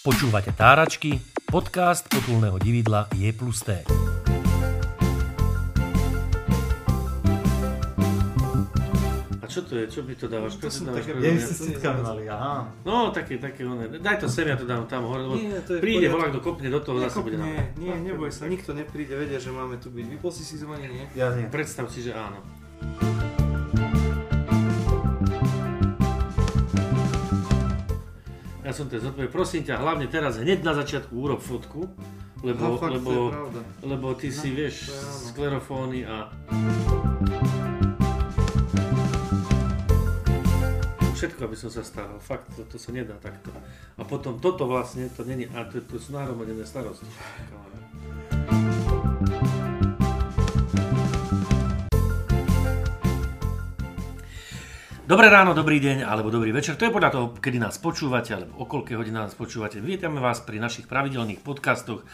Počúvate Táračky, podcast potulného dividla Je plus T. A čo to je? Čo mi to dávaš? To sú dávaš také citkami mali, aha. No, také, také one. Daj to sem, ja to dám tam hore, Nie, to je príde volák, kto kopne do toho, zase bude nie, na... nie, neboj sa, nikto nepríde, vedia, že máme tu byť. Vypol si si zvonenie? Ja nie. Predstav si, že áno. Ja som to zodpovedal. Prosím ťa, hlavne teraz hneď na začiatku urob fotku, lebo, No, fakt, lebo, lebo ty si, No, vieš, je áno. sklerofóny a... Všetko, aby som sa staral. Fakt, to, to sa nedá takto. A potom toto vlastne, to není, a to, to sú nahromadené starosti. Dobré ráno, dobrý deň alebo dobrý večer. To je podľa toho, kedy nás počúvate alebo o koľkej hodín nás počúvate. Vítame vás pri našich pravidelných podcastoch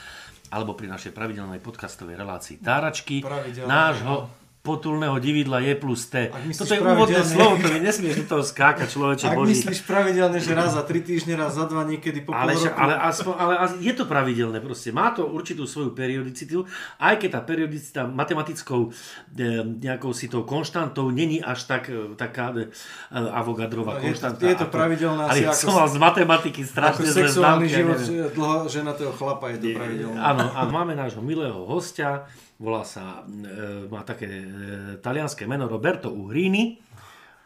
alebo pri našej pravidelnej podcastovej relácii Táračky. Nášho potulného dividla je plus T. Toto je úvodné slovo, to mi nesmieš do toho skákať, človeče Ak Boží. myslíš pravidelne, že raz za tri týždne, raz za dva, niekedy po Ale, roku. ale, aspoň, ale je to pravidelné proste. Má to určitú svoju periodicitu, aj keď tá periodicita matematickou e, nejakou si tou konštantou není až tak, e, taká e, avogadrová No, je to- konštanta. je to pravidelné Ale asi som mal z matematiky strašne zlé sexuálny život dlho ženatého chlapa je to pravidelné. Áno, a máme nášho milého hostia, volá sa, e, má také e, talianské meno Roberto Uhrini,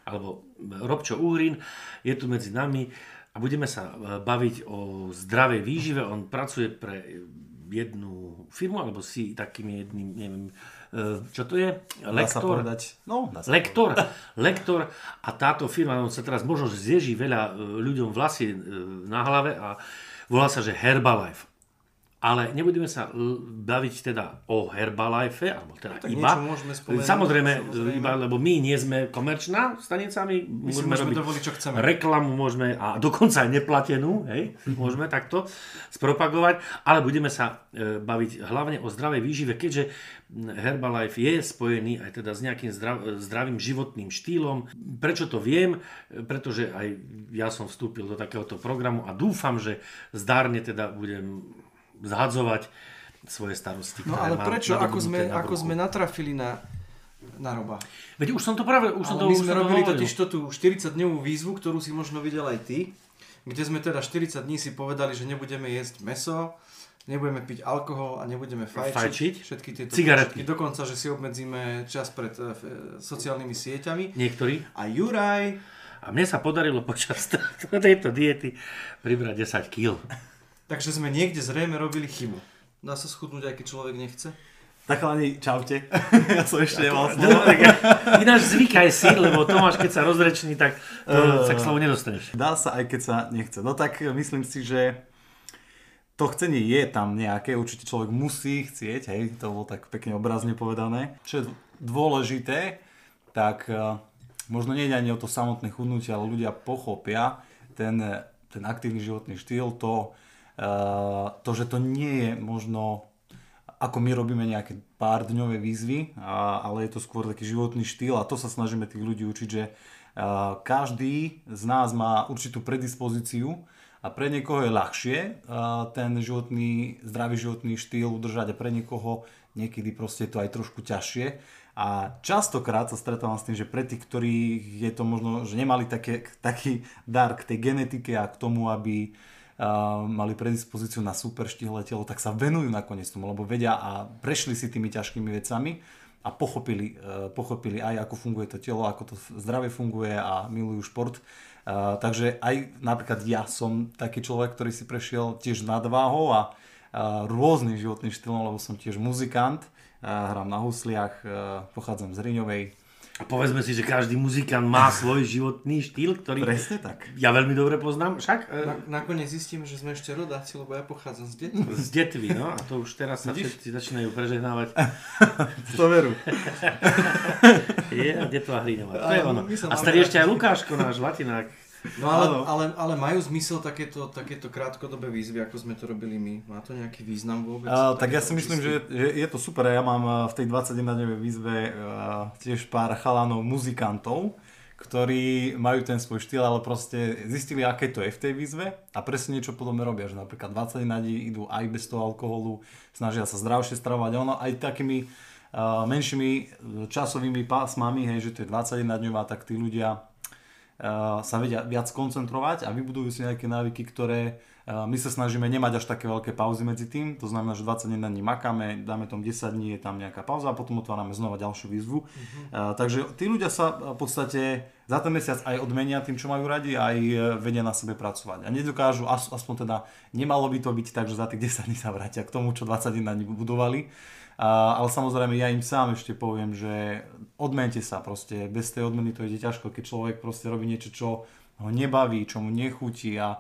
alebo Robčo Uhrin, je tu medzi nami a budeme sa e, baviť o zdravej výžive. On pracuje pre jednu firmu, alebo si takým jedným, neviem, e, čo to je? Dá sa Lektor? povedať. No, dá sa Lektor, lektor a táto firma, on sa teraz možno zježí veľa e, ľuďom vlasy na hlave a volá sa, že Herbalife. Ale nebudeme sa baviť teda o Herbalife, alebo teda Tak iba. môžeme spomenúť, samozrejme, samozrejme. iba, lebo my nie sme komerčná stanica, my, My si môžeme dovoliť, čo chceme. reklamu môžeme, a dokonca aj neplatenú, hej, môžeme takto spropagovať, ale budeme sa e, baviť hlavne o zdravej výžive, keďže Herbalife je spojený aj teda s nejakým zdrav, zdravým životným štýlom. Prečo to viem? E, Pretože aj ja som vstúpil do takéhoto programu a dúfam, že zdárne teda budem zhadzovať svoje starosti. No ale prečo, ako sme, ako sme natrafili na, na roba? Veď už som to práve, už som to Ale my sme robili totiž to tú 40-dňovú výzvu, ktorú si možno videl aj ty, kde sme teda 40 dní si povedali, že nebudeme jesť meso, nebudeme piť alkohol a nebudeme fajčiť. Fajčiť? Všetky tieto Cigarety. počiatky. Dokonca, že si obmedzíme čas pred eh, sociálnymi sieťami. Niektorí. A Juraj, A mne sa podarilo počas tejto diety pribrať 10 kg. Takže sme niekde zrejme robili chybu. Dá sa schudnúť, aj keď človek nechce? Tak ani čaute. ja som ešte nemal slovo. ja- Ináč zvykaj si, lebo Tomáš, keď sa rozrečný, tak to, sa k slovu nedostaneš. Dá sa aj keď sa nechce. No tak myslím si, že to chcenie je tam nejaké, určite človek musí chcieť, hej, to bolo tak pekne obrazne povedané. Čo je dôležité, tak eh, možno nie je ani o to samotné chudnutie, ale ľudia pochopia ten, eh, ten aktívny životný štýl, to, eh, to, že to nie je možno ako my robíme nejaké pár dňové výzvy, a, ale je to skôr taký životný štýl a to sa snažíme tých ľudí učiť, že a, každý z nás má určitú predispozíciu a pre niekoho je ľahšie a, ten životný, zdravý životný štýl udržať a pre niekoho niekedy proste je to aj trošku ťažšie. A častokrát sa stretávam s tým, že pre tých, ktorí je to možno, že nemali také, taký dar k tej genetike a k tomu, aby mali predispozíciu na super štihle telo, tak sa venujú nakoniec tomu, lebo vedia a prešli si tými ťažkými vecami a pochopili, e, pochopili aj ako funguje to telo, ako to zdravie funguje a milujú šport. E, takže aj napríklad ja som taký človek, ktorý si prešiel tiež nadváhou a a rôznym životným štýlom, lebo som tiež muzikant, hrám na husliach, e, pochádzam z Riňovej. A povedzme si, že každý muzikant má svoj životný štýl, ktorý Presne tak. ja veľmi dobre poznám. Však e, Na, nakoniec zistíme, že sme ešte rodáci, lebo ja pochádzam z detí. z detvy, no a to už teraz sa Vidíš? všetci začínajú prežehnávať. To veru. Je a detvá Hriňová. To je ono. A starý ešte aj Lukáško, náš latinák. No ale, ale, ale majú zmysel takéto, takéto krátkodobé výzvy, ako sme to robili my? Má to nejaký význam vôbec? A, tak ja si myslím, že, že je to super. Ja mám v tej 21 dňovej výzve a, tiež pár chalanov muzikantov, ktorí majú ten svoj štýl, ale proste zistili, aké to je v tej výzve a presne niečo podobné robia, že napríklad 20 dní idú aj bez toho alkoholu, snažia sa zdravšie stravovať, ono aj takými uh, menšími časovými pásmami, hej, že to je 21 dňová, tak tí ľudia uh, sa vedia viac koncentrovať a vybudujú si nejaké návyky, ktoré my sa snažíme nemať až také veľké pauzy medzi tým, to znamená, že 21 dní makáme, dáme tom 10 dní, je tam nejaká pauza a potom otvárame znova ďalšiu výzvu. Uh-huh. Uh, takže tí ľudia sa v podstate za ten mesiac aj odmenia tým, čo majú radi, aj e, vedia na sebe pracovať. A nedokážu, aspoň teda nemalo by to byť tak, že za tých 10 dní sa vrátia k tomu, čo 21 dní budovali. Ale samozrejme ja im sám ešte poviem, že odmente sa proste, bez tej odmeny to ide ťažko, keď človek proste robí niečo, čo ho nebaví, čo mu nechutí a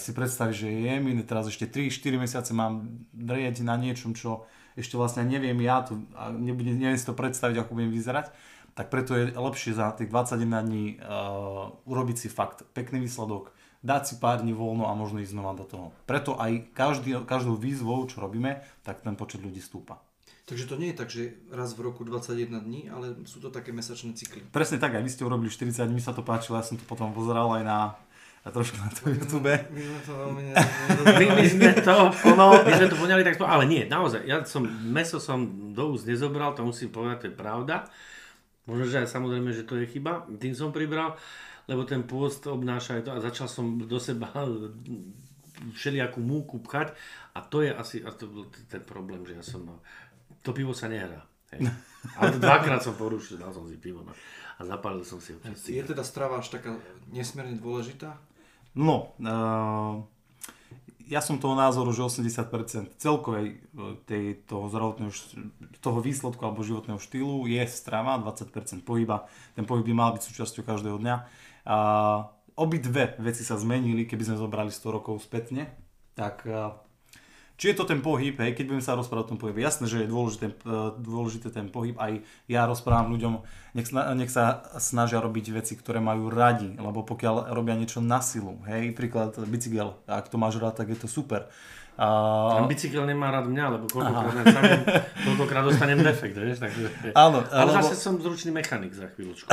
si predstaviť, že je mi teraz ešte 3-4 mesiace mám drieť na niečom, čo ešte vlastne neviem ja, to, a nebudem, neviem si to predstaviť, ako budem vyzerať, tak preto je lepšie za tých 21 dní uh, urobiť si fakt pekný výsledok, dať si pár dní voľno a možno ísť znova do toho. Preto aj každý, každou výzvou, čo robíme, tak ten počet ľudí stúpa. Takže to nie je tak, že raz v roku 21 dní, ale sú to také mesačné cykly. Presne tak, aj vy ste urobili 40 dní, mi sa to páčilo, ja som to potom pozeral aj na a trošku na to YouTube. My sme to veľmi my, my sme to, ono, my sme to poňali tak, ale nie, naozaj, ja som, meso som do úst nezobral, to musím povedať, to je pravda. Možno, že aj samozrejme, že to je chyba, tým som pribral, lebo ten pôst obnáša aj to a začal som do seba všelijakú múku pchať a to je asi, a to bol ten problém, že ja som mal, to pivo sa nehrá. Hej. Ale dvakrát som porušil, dal som si pivo na, a zapálil som si občas Je teda strava až taká nesmierne dôležitá? No, uh, ja som toho názoru, že 80% celkovej e, tej, toho zdravotného, toho výsledku alebo životného štýlu je strava, 20% pohyba. Ten pohyb by mal byť súčasťou každého dňa. Obidve veci sa zmenili, keby sme zobrali 100 rokov spätne. Tak uh, či je to ten pohyb, hej, keď budeme sa rozprávať o tom pohybe, jasné, že je dôležité, e, dôležité ten pohyb, aj ja rozprávam ľuďom, nech, nech sa snažia robiť veci, ktoré majú radi, lebo pokiaľ robia niečo na silu, hej, príklad bicykel, ak to máš rád, tak je to super. A... Ten bicykel nemá rád mňa, lebo koľkokrát, koľkokrát dostanem defekt, vieš, takže... Áno, ale lebo... zase som zručný mechanik za chvíľočku.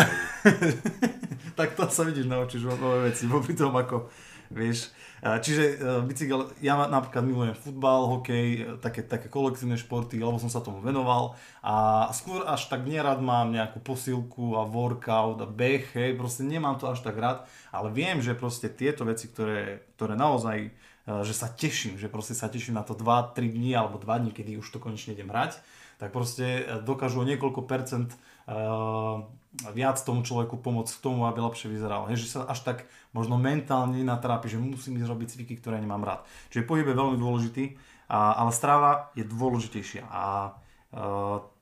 tak to sa vidíš, naučíš nové veci, popri tom ako vieš. Čiže e, bicykel, ja napríklad milujem futbal, hokej, e, také, také kolektívne športy, lebo som sa tomu venoval a skôr až tak nerad mám nejakú posilku a workout a beh, hej, proste nemám to až tak rád, ale viem, že proste tieto veci, ktoré, ktoré naozaj, e, že sa teším, že proste sa teším na to 2-3 dní alebo 2 dní, kedy už to konečne idem hrať, tak proste dokážu o niekoľko percent viac tomu človeku pomôcť k tomu, aby lepšie vyzeral. Hej, že sa až tak možno mentálne natrápi, že musím ísť robiť cviky, ktoré nemám rád. Čiže pohyb je veľmi dôležitý, a, ale strava je dôležitejšia. A e,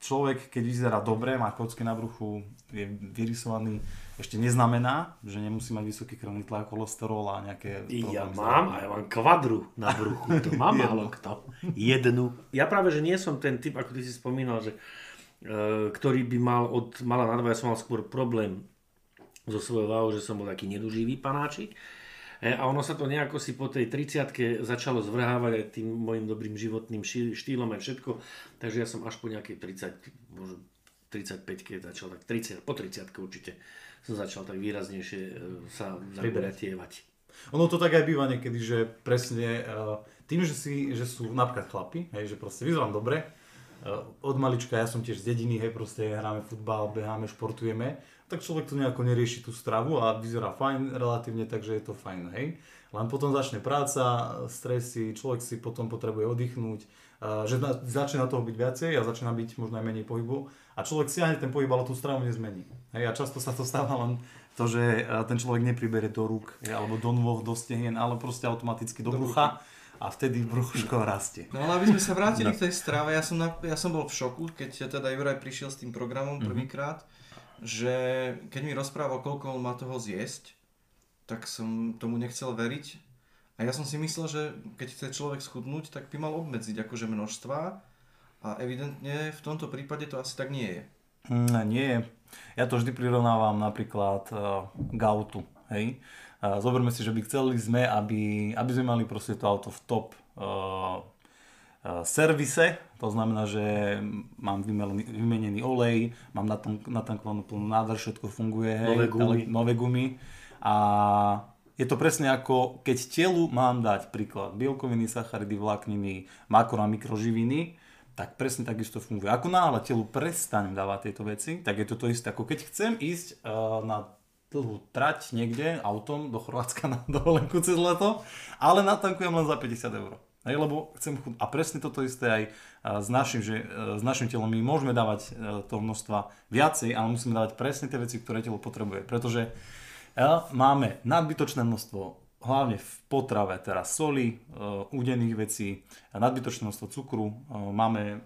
človek, keď vyzerá dobre, má kocky na bruchu, je vyrysovaný, ešte neznamená, že nemusí mať vysoký krvný tlak, cholesterol a nejaké... Ja mám, a ja mám kvadru na bruchu, to mám málo kto. Jednu. Ja práve, že nie som ten typ, ako ty si spomínal, že ktorý by mal od mala na dva, ja som mal skôr problém so svojou váhou, že som bol taký neduživý panáčik. E, a ono sa to nejako si po tej 30 začalo zvrhávať aj tým môjim dobrým životným štýlom aj všetko. Takže ja som až po nejakej 30, možno 35 keď začal, tak 30, po 30 určite som začal tak výraznejšie e, sa zaberatievať. Ono to tak aj býva niekedy, že presne tým, že, si, že sú napríklad chlapi, hej, že proste vyzerám dobre, od malička, ja som tiež z dediny, hej, proste hráme futbal, beháme, športujeme, tak človek to nejako nerieši tú stravu a vyzerá fajn relatívne, takže je to fajn, hej. Len potom začne práca, stresy, človek si potom potrebuje oddychnúť, eh, že začína toho byť viacej a začína byť možno aj menej pohybu a človek siahne ten pohyb, ale tú stravu nezmení. Hej, a často sa to stáva len to, že eh, ten človek nepribere do rúk, alebo do nôh, do stehien, ale proste automaticky do, do brucha. brucha a vtedy brúško rastie. No ale aby sme sa vrátili no. k tej strave, ja som, na, ja som bol v šoku, keď teda Juraj prišiel s tým programom mhm. prvýkrát, mm-hmm. že keď mi rozprával, koľko on má toho zjesť, tak som tomu nechcel veriť. A ja som si myslel, že keď chce človek schudnúť, tak by mal obmedziť akože množstva a evidentne v tomto prípade to asi tak nie je. Mm, nie je. Ja to vždy prirovnávam napríklad uh, k autu. Hej? Zoberme si, že by chceli sme, aby, aby sme mali proste to auto v top uh, servise, to znamená, že mám vymenený, vymenený olej, mám natank, natankovanú plnú nádrž, všetko funguje, hej, Nové gumy. ale- nové gumy a je to presne ako keď telu mám dať príklad bielkoviny, sacharidy, vlákniny, makro a mikroživiny, tak presne takisto funguje. Ako náhle telu prestanem dávať tieto veci, tak je to to isté, ako keď chcem ísť uh, na dlhú trať niekde autom do Chorvátska na dovolenku cez leto, ale natankujem len za 50 eur. Hej, lebo chcem chud... A presne toto isté aj a, s našim, že e, s našim telom my môžeme dávať e, toho množstva viacej, ale musíme dávať presne tie veci, ktoré telo potrebuje. Pretože e, máme nadbytočné množstvo hlavne v potrave teraz soli, e, údených vecí, nadbytočné množstvo cukru, e, máme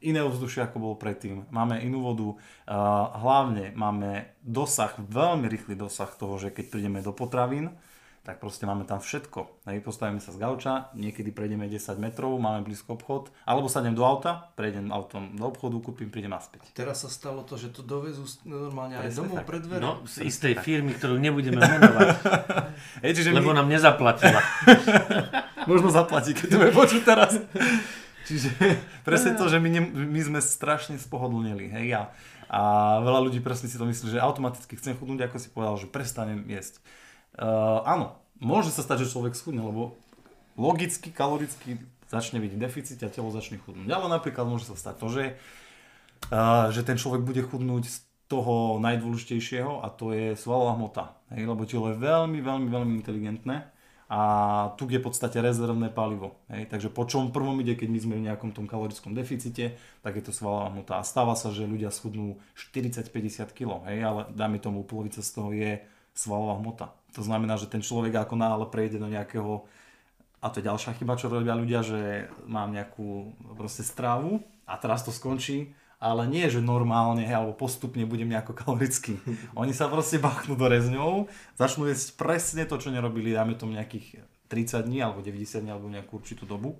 iné ovzdušie, ako bolo predtým, máme inú vodu, hlavne máme dosah, veľmi rýchly dosah toho, že keď prídeme do potravín, tak proste máme tam všetko. Hej, postavíme sa z gauča, niekedy prejdeme 10 metrov, máme blízko obchod, alebo sadnem do auta, prejdem autom do obchodu, kúpim, prídem naspäť. Teraz sa stalo to, že to dovezú normálne aj Presne domov tak. pred dvere. No, z istej firmy, ktorú nebudeme menovať, Hej, čiže lebo my, nám nezaplatila. možno zaplatí, keď to bude počuť teraz. Čiže presne to, že my, ne, my sme strašne spohodlnili, hej, a, a veľa ľudí presne si to myslí, že automaticky chcem chudnúť, ako si povedal, že prestanem jesť. Uh, áno, môže sa stať, že človek schudne, lebo logicky, kaloricky začne byť deficit a telo začne chudnúť. Ale napríklad môže sa stať to, že, uh, že ten človek bude chudnúť z toho najdôležitejšieho a to je svalová hmota. Hej, lebo telo je veľmi, veľmi, veľmi inteligentné a tu je v podstate rezervné palivo. Hej, takže po čom prvom ide, keď my sme v nejakom tom kalorickom deficite, tak je to svalová hmota. A stáva sa, že ľudia schudnú 40-50 kg, hej, ale dáme tomu polovica z toho je svalová hmota. To znamená, že ten človek ako náhle prejde do nejakého a to je ďalšia chyba, čo robia ľudia, že mám nejakú proste strávu a teraz to skončí, ale nie, že normálne, hej, alebo postupne budem nejako kalorický. Oni sa proste bachnú do rezňov, začnú jesť presne to, čo nerobili, dáme tomu nejakých 30 dní, alebo 90 dní, alebo nejakú určitú dobu.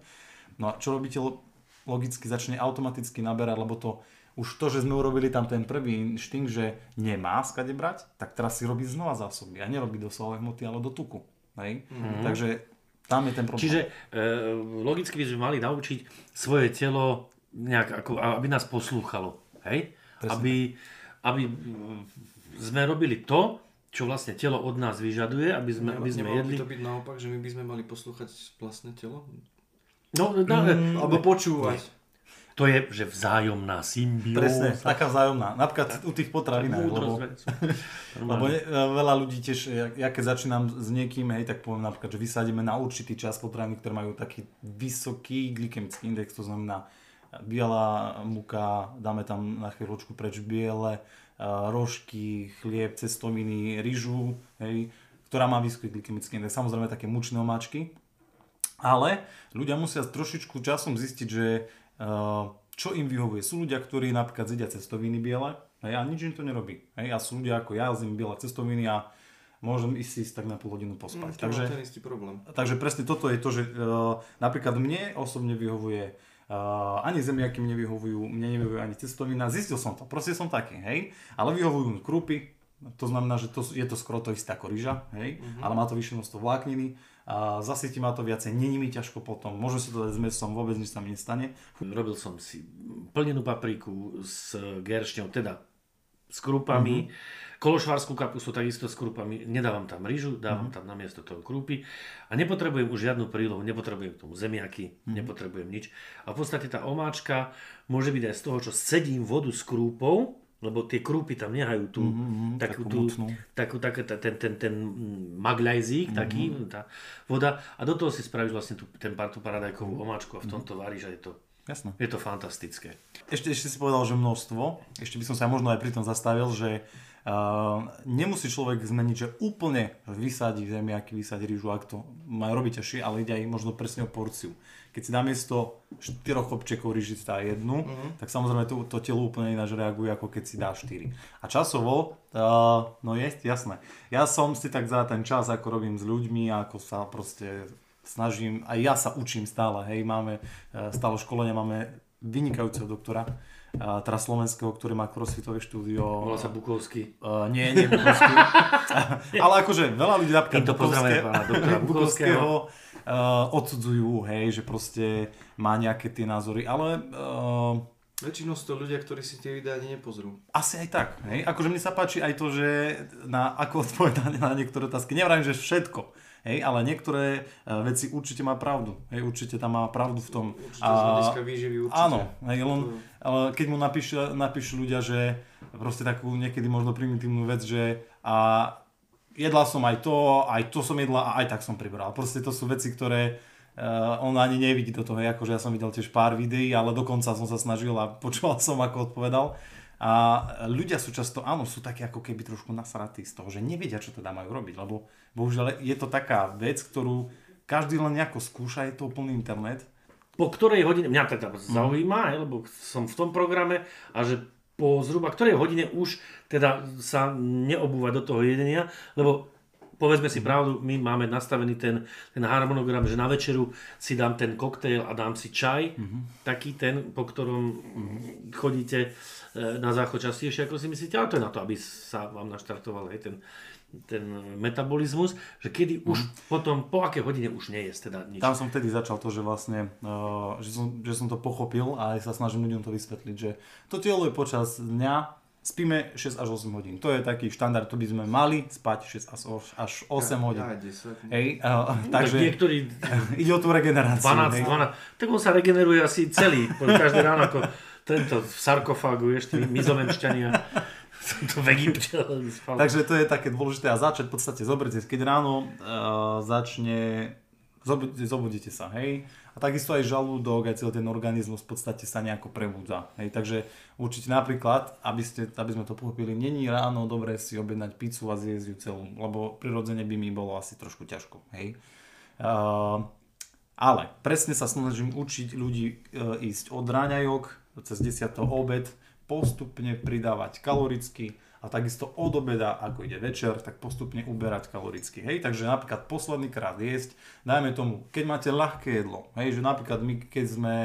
No a čo robíte, lo- logicky začne automaticky naberať, lebo to už to, že sme urobili tam ten prvý inštinkt, že nemá skade brať, tak teraz si robí znova zásoby a nerobí do svalovej hmoty, ale do tuku. Hej? Mm-hmm. Takže tam je ten problém. Čiže e, logicky by sme mali naučiť svoje telo nejak, ako, aby nás poslúchalo. Hej? Presne Aby, aby mm, sme robili to, čo vlastne telo od nás vyžaduje, aby sme, aby sme jedli. by to byť naopak, že my by sme mali poslúchať vlastné telo? No, no, mm, Alebo počúvať. to je, že vzájomná symbióza. Presne, taká vzájomná. Napríklad u tých potravinách, lebo, lebo ne, veľa ľudí tiež, ja, ja keď začínam s niekým, hej, tak poviem napríklad, že vysadíme na určitý čas potraviny, ktoré majú taký vysoký glykemický index, to znamená biela muka, dáme tam na chvíľočku preč biele, a rožky, chlieb, cestoviny, ryžu, hej, ktorá má vysoký glykemický index. Samozrejme také mučné omáčky, ale ľudia musia trošičku časom zistiť, že uh, čo im vyhovuje. Sú ľudia, ktorí napríklad jedia cestoviny biele hej, a nič im to nerobí. Hej, a sú ľudia ako ja, zjem biele cestoviny a môžem ísť, ísť tak na pol hodinu pospať. Mm, takže, ten istý problém. takže presne toto je to, že uh, napríklad mne osobne vyhovuje uh, ani zemiaky mne vyhovujú, mne nevyhovuje ani cestovina. Zistil som to, proste som taký, hej. Ale vyhovujú mi krúpy, to znamená, že to, je to skoro to isté ako ryža, hej, mm-hmm. ale má to vyššie množstvo vlákniny a zasytí ma to viacej, není mi ťažko potom, môžem si to dať s mesom, vôbec nič sa mi nestane. Robil som si plnenú papriku s geršňou, teda s krúpami, mm-hmm. Kološvárskú kapustu takisto s krúpami, nedávam tam rýžu, dávam mm-hmm. tam namiesto toho krúpy a nepotrebujem už žiadnu prílohu, nepotrebujem k tomu zemiaky, mm-hmm. nepotrebujem nič. A v podstate tá omáčka môže byť aj z toho, čo sedím vodu s krúpou, lebo tie krúpy tam nehajú tú, Mhm, takú, takú tú, takú, taký, ten, ten, ten, ten mm, Mhm. taký, tá voda a do toho si spravíš vlastne tú, ten, tú paradajkovú omáčku a v tomto varíš a je to, Jasné. je to fantastické. Ešte, ešte si povedal, že množstvo. Ešte by som sa možno aj pri tom zastavil, že nemusí človek zmeniť, že úplne vysadí zemiaky, vysadí rýžu, ak to má robiť ťažšie, ale ide aj možno presne o porciu. Keď si namiesto 4 chlopčekov rýži dá jednu, mm-hmm. tak samozrejme to, to telo úplne ináč reaguje, ako keď si dá 4. A časovo, uh, no je jasné. Ja som si tak za ten čas, ako robím s ľuďmi, ako sa proste snažím, aj ja sa učím stále, hej, máme e, stále školenia, máme vynikajúceho doktora, teraz slovenského, ktorý má crossfitové štúdio. Volá sa Bukovský. Uh, nie, nie Bukovský. Ale akože veľa ľudí napríklad pána doktora Bukovského uh, odsudzujú, hej, že proste má nejaké tie názory, ale uh, Väčšinou sú to ľudia, ktorí si tie videá ani nepozrú. asi aj tak, hej. Akože mne sa páči aj to, že na, ako odpovedanie na niektoré otázky, nevrajím, že všetko, hej, ale niektoré uh, veci určite má pravdu, hej, určite tam má pravdu v tom. Určite z hľadiska výživy určite. Áno, hej, len, ale keď mu napíšu, napíšu ľudia, že proste takú niekedy možno primitívnu vec, že a jedla som aj to, aj to som jedla a aj tak som pribral. Proste to sú veci, ktoré uh, on ani nevidí do toho, akože ja som videl tiež pár videí, ale dokonca som sa snažil a počúval som, ako odpovedal. A ľudia sú často, áno, sú takí ako keby trošku nasratí z toho, že nevedia, čo teda majú robiť, lebo bohužiaľ je to taká vec, ktorú každý len nejako skúša, je to úplný internet. Po ktorej hodine, mňa teda Mhm. zaujíma, hej, lebo som v tom programe a že po zhruba ktorej hodine už teda sa neobúvať do toho jedenia, lebo povedzme si pravdu, my máme nastavený ten, ten harmonogram, že na večeru si dám ten koktejl a dám si čaj, taký ten, po ktorom chodíte e, na záchod častejšie, ako si myslíte, ale to je na to, aby sa vám naštartoval hej, ten, ten metabolizmus, že kedy už potom, po aké hodine už nie je teda nič. Tam som vtedy začal to, že vlastne, uh, že, som, že som to pochopil a aj sa snažím ľuďom to vysvetliť, že to telo je počas dňa, spíme 6 až 8 hodín. To je taký štandard, to by sme mali spať 6 až, až 8 hodín. Ja, 10. Hej, uh, Tak takže niektorí ide o tú regeneráciu. 12, hej. 12, tak on sa regeneruje asi celý, každý ráno ako tento v sarkofágu, ešte mizomemšťania, to v Egypte. Takže to je také dôležité a začať v podstate, zoberte, keď ráno uh, začne, zobudite, zobudíte sa, hej, a takisto aj žalúdok, aj celý ten organizmus v podstate sa nejako prebudza, hej, takže určite napríklad, aby, ste, aby sme to pochopili, není ráno dobré si objednať pizzu a zjesť ju celú, lebo prirodzene by mi bolo asi trošku ťažko, hej. Uh, ale presne sa snažím učiť ľudí e, ísť od ráňajok cez 10. obed, postupne pridávať kaloricky a takisto od obeda, ako ide večer, tak postupne uberať kaloricky. Hej, takže napríklad posledný krát jesť, dajme tomu, keď máte ľahké jedlo, hej, že napríklad my, keď sme,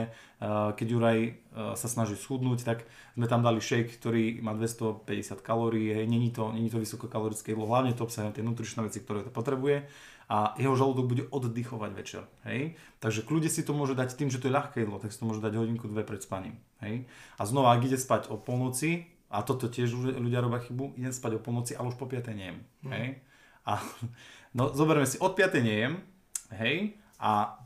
uh, keď Juraj uh, sa snaží schudnúť, tak sme tam dali shake, ktorý má 250 kalórií, hej, není to, není to vysokokalorické jedlo, hlavne to obsahuje tie nutričné veci, ktoré to potrebuje a jeho žalúdok bude oddychovať večer. Hej? Takže kľude si to môže dať tým, že to je ľahké jedlo, tak si to môže dať hodinku, dve pred spaním. Hej? A znova, ak ide spať o polnoci, a toto tiež ľudia- robia chybu, idem spať o polnoci, ale už po 5. nejem. Hej? A no, zoberme si, od 5. nejem, hej, a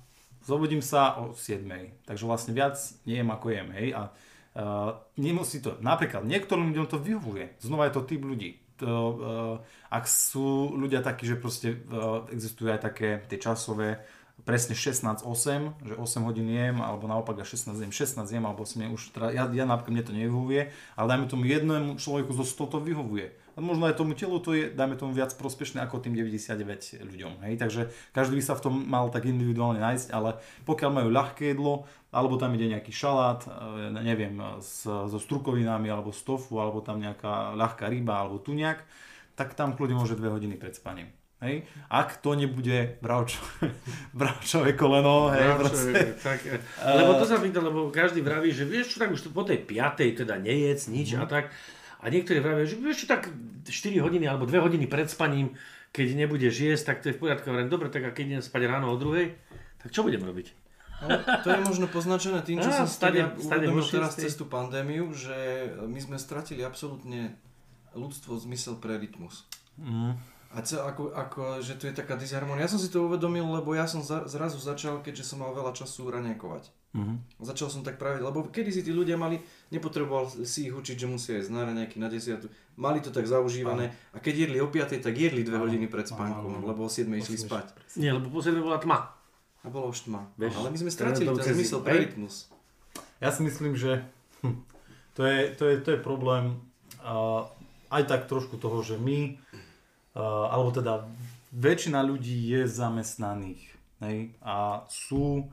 zobudím sa o 7. Takže vlastne viac nejem ako jem, hej, a uh, nemusí to, napríklad niektorým ľuďom to vyhovuje, znova je to typ ľudí. To, uh, ak sú ľudia takí, že proste uh, existujú aj také tie časové, presne 16-8, že 8 hodín jem, alebo naopak až 16 jem, 16 jem, alebo som je už, teda, ja, ja napríklad mne to nevyhovuje, ale dajme tomu jednému človeku zo 100 to vyhovuje. Možno aj tomu telu to je, dajme tomu viac prospešné ako tým 99 ľuďom. Hej? Takže každý by sa v tom mal tak individuálne nájsť, ale pokiaľ majú ľahké jedlo, alebo tam ide nejaký šalát, e, neviem, s, so strukovinami, alebo z tofu, alebo tam nejaká ľahká ryba, alebo tuňak, tak tam kľudne môže 2 hodiny pred spaním. Hej? Ak to nebude bravčo, bravčové koleno, hej, Bravčové, tak, e, lebo to sa pýta, lebo každý vraví, že vieš čo, tak už po tej piatej teda nejedz nič Mhm. a tak. A niektorí vravia, že vieš čo, tak 4 hodiny alebo 2 hodiny pred spaním, keď nebudeš jesť, tak to je v poriadku. Hovorím, dobre, tak a keď idem spať ráno o druhej, tak čo budem robiť? Ale to je možno poznačené tým, čo som ja stane uvedomil teraz cez tú pandémiu, že my sme stratili absolútne ľudstvo zmysel pre rytmus. Mm. A co, ako, ako, že tu je taká disharmonia. Ja som si to uvedomil, lebo ja som za, zrazu začal, keďže som mal veľa času raňajkovať. Mhm. Začal som tak praviť, lebo kedy si tí ľudia mali, nepotreboval si ich učiť, že musia jesť na raňajky na 10. Mali to tak zaužívané a keď jedli o 5. tak jedli 2 Áno. hodiny pred spánkom, lebo o 7. išli spať. Nie, lebo posledne bola tma. A bolo už tma. Vieš, Ale my sme stratili to ten zmysel pre rytmus. Ja si myslím, že to, je, to, je, to je problém uh, aj tak trošku toho, že my, uh, alebo teda väčšina ľudí je zamestnaných hej, a sú,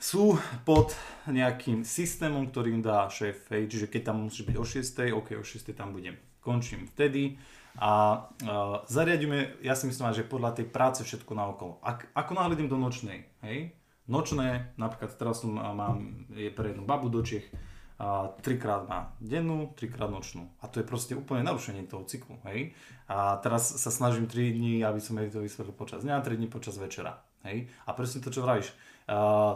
sú pod nejakým systémom, ktorý im dá šéf. Hej, čiže keď tam musíš byť o 6, ok, o 6 tam budem. Končím vtedy a uh, zariadíme, ja si myslím, že podľa tej práce všetko naokolo. Ak, ako náhle do nočnej, hej, nočné, napríklad teraz som, mám, je pre jednu babu do Čech, a trikrát má dennú, trikrát nočnú. A to je proste úplne narušenie toho cyklu. Hej? A teraz sa snažím 3 dní, aby som jej to vysvetlil počas dňa, 3 dní počas večera. Hej? A presne to, čo vravíš, uh,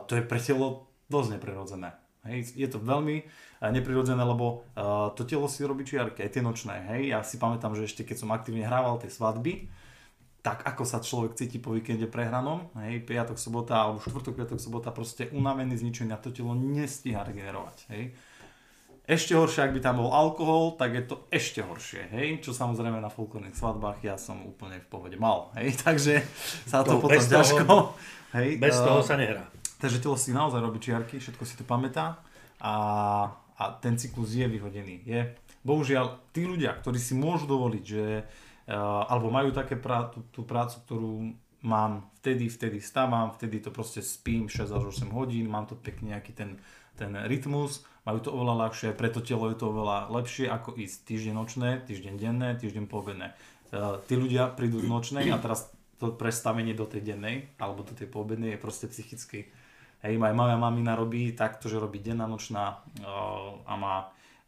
to je pre telo dosť neprirodzené. Hej? Je to veľmi uh, neprirodzené, lebo uh, to telo si robí čiarky, aj tie nočné. Hej? Ja si pamätám, že ešte keď som aktívne hrával tie svadby, tak ako sa človek cíti po víkende prehranom, hej, piatok, sobota alebo štvrtok, piatok, sobota, proste unavený, zničený a to telo nestíha regenerovať, hej. Ešte horšie, ak by tam bol alkohol, tak je to ešte horšie, hej, čo samozrejme na folklórnych svadbách ja som úplne v pohode mal, hej, takže sa to, to potom bez ťažko, toho, hej. Bez uh, toho sa nehrá. Takže telo si naozaj robí čiarky, všetko si to pamätá a, a ten cyklus je vyhodený, je. Bohužiaľ, tí ľudia, ktorí si môžu dovoliť, že uh, alebo majú také prá- tú, tú prácu, ktorú mám vtedy, vtedy stávam, vtedy to proste spím 6 až 8 hodín, mám to pekne nejaký ten, ten rytmus, majú to oveľa ľahšie, preto telo je to oveľa lepšie ako ísť týždeň nočné, týždeň denné, týždeň poobedné. Uh, tí ľudia prídu z nočnej a teraz to prestavenie do tej dennej alebo do tej poobednej je proste psychicky. Hej, moja mamina robí takto, že robí denná, nočná uh, a má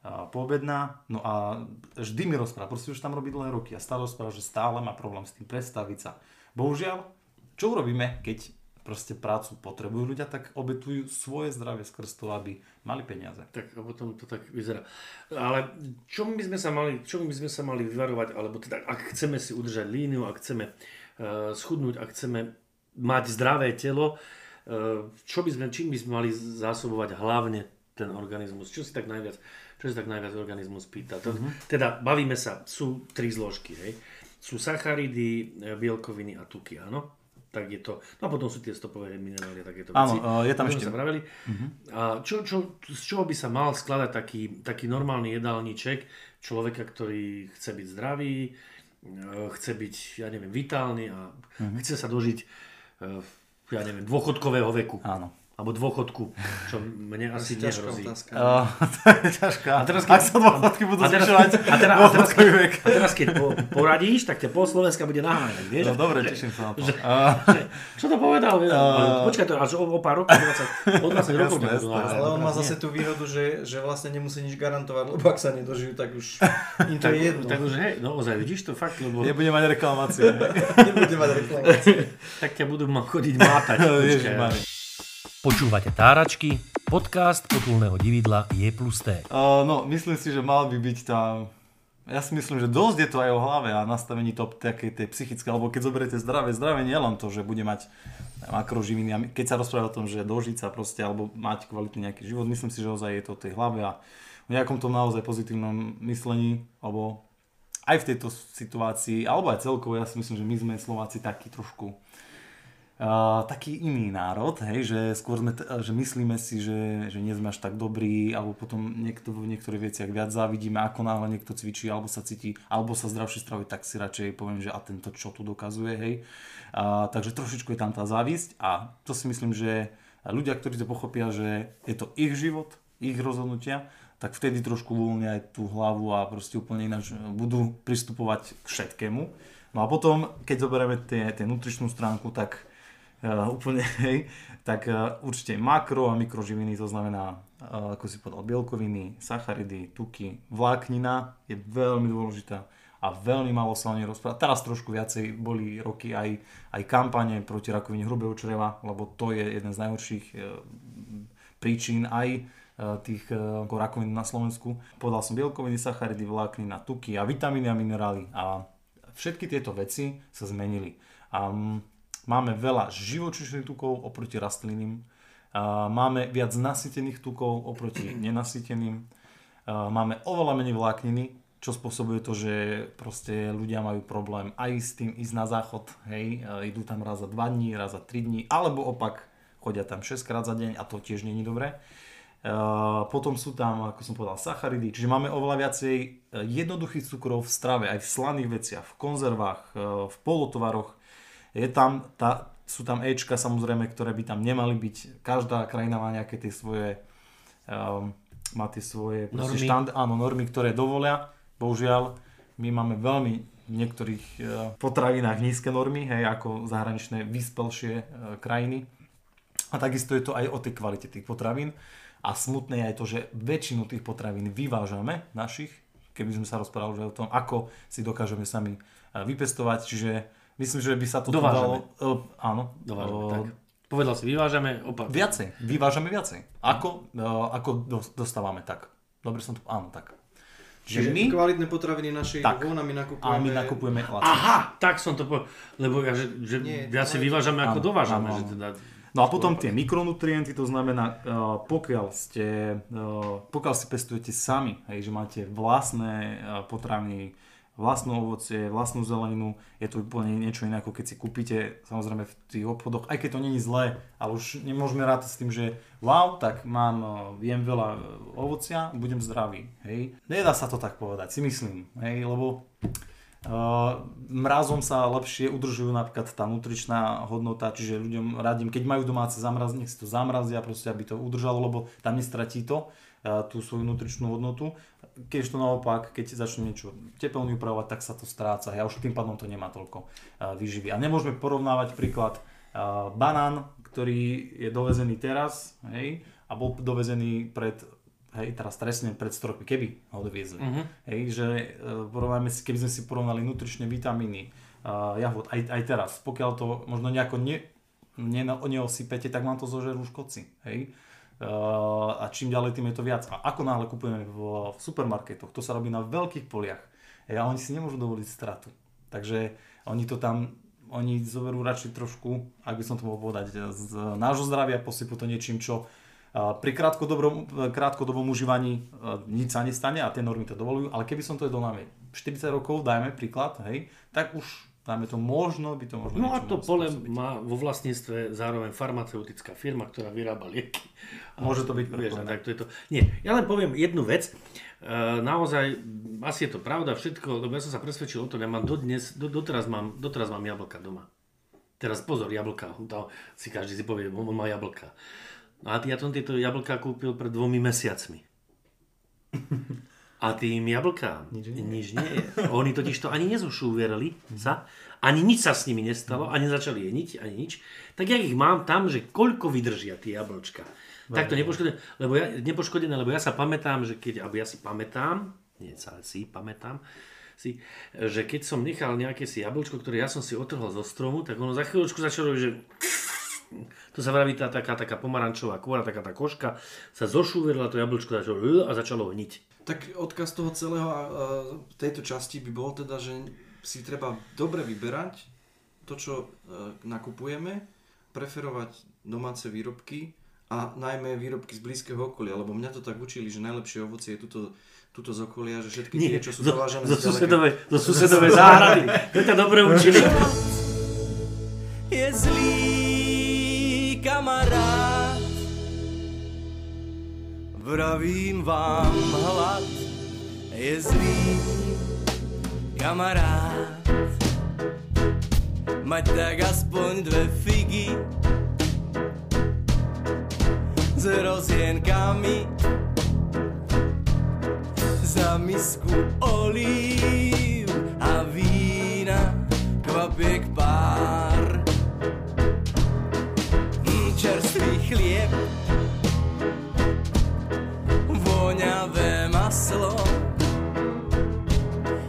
uh, poobedná. No a vždy mi rozpráva, proste už tam robí dlhé roky a stále rozpráva, že stále má problém s tým prestaviť sa. Bohužiaľ, čo urobíme, keď proste prácu potrebujú ľudia, tak obetujú svoje zdravie skrz to, aby mali peniaze. Tak a potom to tak vyzerá. Ale čo by sme sa mali, čo by sme sa mali vyvarovať, alebo teda ak chceme si udržať líniu, ak chceme uh, schudnúť, ak chceme mať zdravé telo, uh, čo by sme, čím by sme mali zásobovať hlavne ten organizmus? Čo si tak najviac, čo si tak najviac organizmus pýta? To, mm-hmm. Teda bavíme sa, sú tri zložky, hej? Sú sacharidy, e, bielkoviny a tuky, áno? Tak je to, no a potom sú tie stopové minerály, takéto veci. Áno, je tam ešte. Sa pravili. Uh-huh. A čo, čo, z čoho by sa mal skladať taký, taký normálny jedálniček človeka, ktorý chce byť zdravý, e, chce byť, ja neviem, vitálny a uh-huh. chce sa dožiť, e, ja neviem, dôchodkového veku. Áno alebo dôchodku, čo mne asi nehrozí. Uh, to je ťažká. A teraz, keď, Ak sa dôchodky budú a teraz, zvyšovať, a, teraz, a, teraz, keď, a teraz keď po, poradíš, tak ťa pol Slovenska bude naháňať, vieš? No dobre, teším sa na to. Že, uh, že, čo to povedal? Uh, Počkaj, to až o, o pár rokov, 20, o 20 rokov ťa budú naháňať. Ale on má zase tú výhodu, že, že vlastne nemusí nič garantovať, lebo ak sa nedožijú, tak už im to je jedno. Tak už hej, no ozaj, vidíš to fakt, lebo... Nebude mať reklamácie. Nebude mať reklamácie. tak ťa budú chodiť mátať. Ježiš, Počúvate Táračky, podcast potulného dividla je plus T. Uh, no, myslím si, že mal by byť tam... Ja si myslím, že dosť je to aj o hlave a nastavení to takej tej psychické, alebo keď zoberiete zdravie, zdravie nie len to, že bude mať makroživiny keď sa rozpráva o tom, že dožiť sa proste, alebo mať kvalitný nejaký život, myslím si, že ozaj je to o tej hlave a v nejakom tom naozaj pozitívnom myslení, alebo aj v tejto situácii, alebo aj celkovo, ja si myslím, že my sme Slováci takí trošku Taký iný národ, hej, že skôr sme, t- že myslíme si, že, že nie sme až tak dobrí, alebo potom niekto v niektorých veciach viac závidíme, ako náhle niekto cvičí, alebo sa cíti, alebo sa zdravšie stravuje, tak si radšej poviem, že a tento čo tu dokazuje, hej. Uh, takže trošičku je tam tá závisť a to si myslím, že ľudia, ktorí to pochopia, že je to ich život, ich rozhodnutia, tak vtedy trošku uvoľnia aj tú hlavu a proste úplne ináč budú pristupovať k všetkému. No a potom, keď zoberieme tie, tie nutričnú stránku, tak uh, úplne, hej, tak uh, určite makro a mikroživiny, to znamená, uh, ako si povedal, bielkoviny, sacharidy, tuky, vláknina je veľmi dôležitá a veľmi málo sa o nej rozpráva. Teraz trošku viacej boli roky aj, aj kampane proti rakovine hrubého čreva, lebo to je jeden z najhorších uh, príčin aj tých ako rakovín na Slovensku. Povedal som bielkoviny, sacharidy, vláknina, tuky a vitamíny a minerály a všetky tieto veci sa zmenili. A um, Máme veľa živočíšnych tukov oproti rastlinným. Máme viac nasytených tukov oproti nenasyteným. Máme oveľa menej vlákniny, čo spôsobuje to, že proste ľudia majú problém aj s tým ísť na záchod, hej, idú tam raz za 2 dní, raz za 3 dní, alebo opak, chodia tam 6 krát za deň a to tiež není dobré. Potom sú tam, ako som povedal, sacharidy, čiže máme oveľa viacej e, jednoduchých cukrov v strave, aj v slaných veciach, v konzervách, uh, v polotovaroch, je tam, tá, sú tam Ečka samozrejme, ktoré by tam nemali byť. Každá krajina má nejaké tie svoje, um, má tie svoje normy. Štand, áno, normy, ktoré dovolia. Bohužiaľ, my máme veľmi v niektorých uh, potravinách nízke normy, hej, ako zahraničné vyspelšie uh, krajiny. A takisto je to aj o tej kvalite tých potravín. A smutné je aj to, že väčšinu tých potravín vyvážame našich, keby sme sa rozprávali o tom, ako si dokážeme sami e, vypestovať. Čiže myslím, že by sa to dalo... Uh, áno. Dovážame, Uh, tak. Povedal si, vyvážame, opak. Viacej, vyvážame viacej. Ako, uh, ako dos- dostávame tak. Dobre som to... Áno, tak. Čiže my... kvalitné potraviny našej Tak. von a my nakupujeme... A my nakupujeme lacno. Aha, tak som to povedal. Lebo ja, že, že Nie, viac si vyvážame ako Áno, dovážame. áno, Že teda, No a potom tie mikronutrienty, to znamená, pokiaľ ste, pokiaľ si pestujete sami, hej, že máte vlastné potraviny, vlastné ovocie, vlastnú zeleninu, je to úplne niečo iné, ako keď si kúpite samozrejme v tých obchodoch, aj keď to není zlé, ale už nemôžeme rátať s tým, že wow, tak mám, viem veľa uh, ovocia, budem zdravý, hej. Nedá sa to tak povedať, si myslím, hej, lebo Uh, mrazom sa lepšie udržujú napríklad tá nutričná hodnota, čiže ľuďom radím, keď majú domáce zamraz, nech si to zamrazia, proste aby to udržalo, lebo tam nestratí to tú svoju nutričnú hodnotu. Keď to naopak, keď začne niečo tepelne upravovať, tak sa to stráca a už tým pádom to nemá toľko uh, výživy. A nemôžeme porovnávať príklad uh, banán, ktorý je dovezený teraz, hej, a bol dovezený pred hej, teraz trestne pred 100 rokmi, keby ho doviezli. Uh-huh. Hej, že uh, porovnáme si, keby sme si porovnali nutričné vitamíny, uh, jahod, aj, aj teraz, pokiaľ to možno nejako ne, ne, neosypete, tak vám to zožerú škodci. Hej. Uh, a čím ďalej, tým je to viac. A ako náhle kupujeme v, v supermarketoch, to sa robí na veľkých poliach. A oni si nemôžu dovoliť stratu. Takže oni to tam oni zoberú radšej trošku, ak by som to mohol povedať, z nášho zdravia, posypú to niečím, čo a pri krátkodobom, krátkodobom užívaní nič sa nestane a tie normy to dovolujú, ale keby som to jedol na 40 rokov, dajme príklad, hej, tak už dáme to možno, by to možno No a to pole má vo vlastníctve zároveň farmaceutická firma, ktorá vyrába lieky. Môže to byť vieš, prepojené. tak to je to. Nie, ja len poviem jednu vec. E, naozaj, asi je to pravda, všetko, lebo ja som sa presvedčil o tom, ja mám dodnes, do, doteraz, mám, doteraz mám jablka doma. Teraz pozor, jablka, to si každý si povie, on má jablka. No a ja som tieto jablka kúpil pred dvomi mesiacmi. A tým jablkám nič, nič nie je. Oni totiž to ani nezošúvierali sa, ani nič sa s nimi nestalo, ani začali jeniť, ani nič. Tak ja ich mám tam, že koľko vydržia tie jablčka. Tak to nepoškodené, lebo ja, nepoškodené, lebo ja sa pamätám, že keď, alebo ja si pamätám, nie sa si pamätám, si, že keď som nechal nejaké si jablčko, ktoré ja som si otrhol zo stromu, tak ono za chvíľočku začalo že to sa vraví tá taká, taká pomarančová kôra, taká tá koška, sa zošúverila to jablčko začalo, a začalo hniť. Tak odkaz toho celého tejto časti by bol teda, že si treba dobre vyberať to, čo e, nakupujeme, preferovať domáce výrobky a najmä výrobky z blízkeho okolia, lebo mňa to tak učili, že najlepšie ovocie je tuto, tuto z okolia, že všetky tie, čo sú zo, dovážané zo, susedovej, zo susedovej záhrady. To ťa dobre učili. je zlý kamarát. Vravím vám, hlad je zlý kamarát. Mať tak aspoň dve figy s rozienkami za misku olív a vína kvapiek pár. Chlieb, voňavé maslo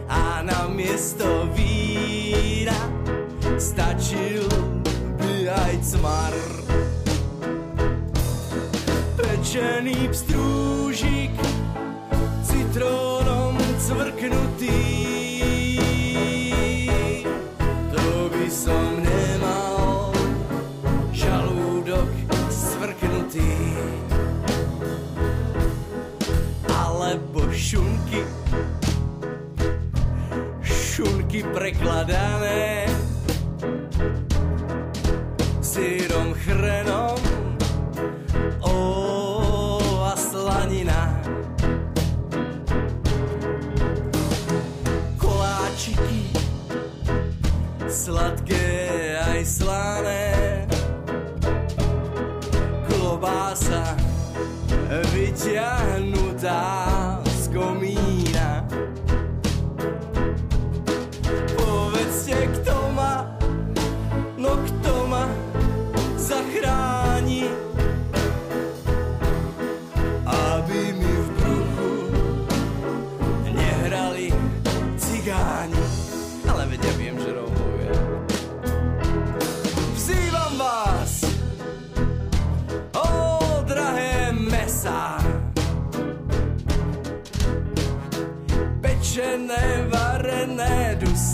a na miesto vína stačil by aj cmar. Pečený pstrúžik, citrónom cvrknutý. Šunky prekladané. Sírom chrenom, o a slanina. Koláčiky, sladké aj slané, klobása vyťahnutá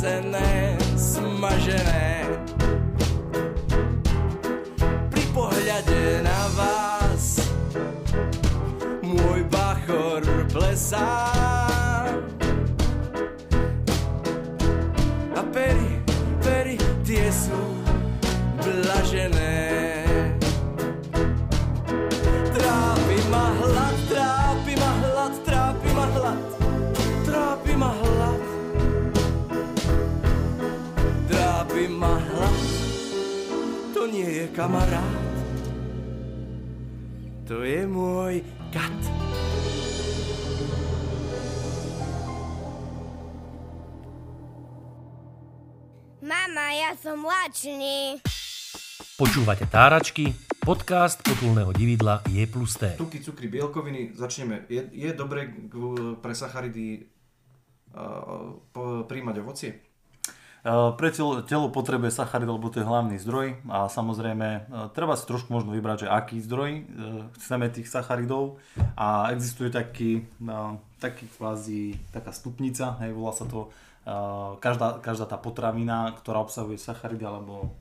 kvasené, smažené. Pri pohľade na vás môj bachor plesá. Kamarát, to je môj kat. Mama, ja som lačný. Počúvate Táračky, podcast potulného dividla je plus T. Tuky, cukry, bielkoviny, začneme. Je, je dobré k- pre sacharidy uh, príjmať ovocie? Uh, Pre telo, telo potrebuje sacharid, lebo to je hlavný zdroj a samozrejme uh, treba si trošku možno vybrať, že aký zdroj uh, chceme tých sacharidov a existuje taký, taký kvázi, taká stupnica, hej, volá sa to každá, každá tá potravina, ktorá obsahuje sacharidy alebo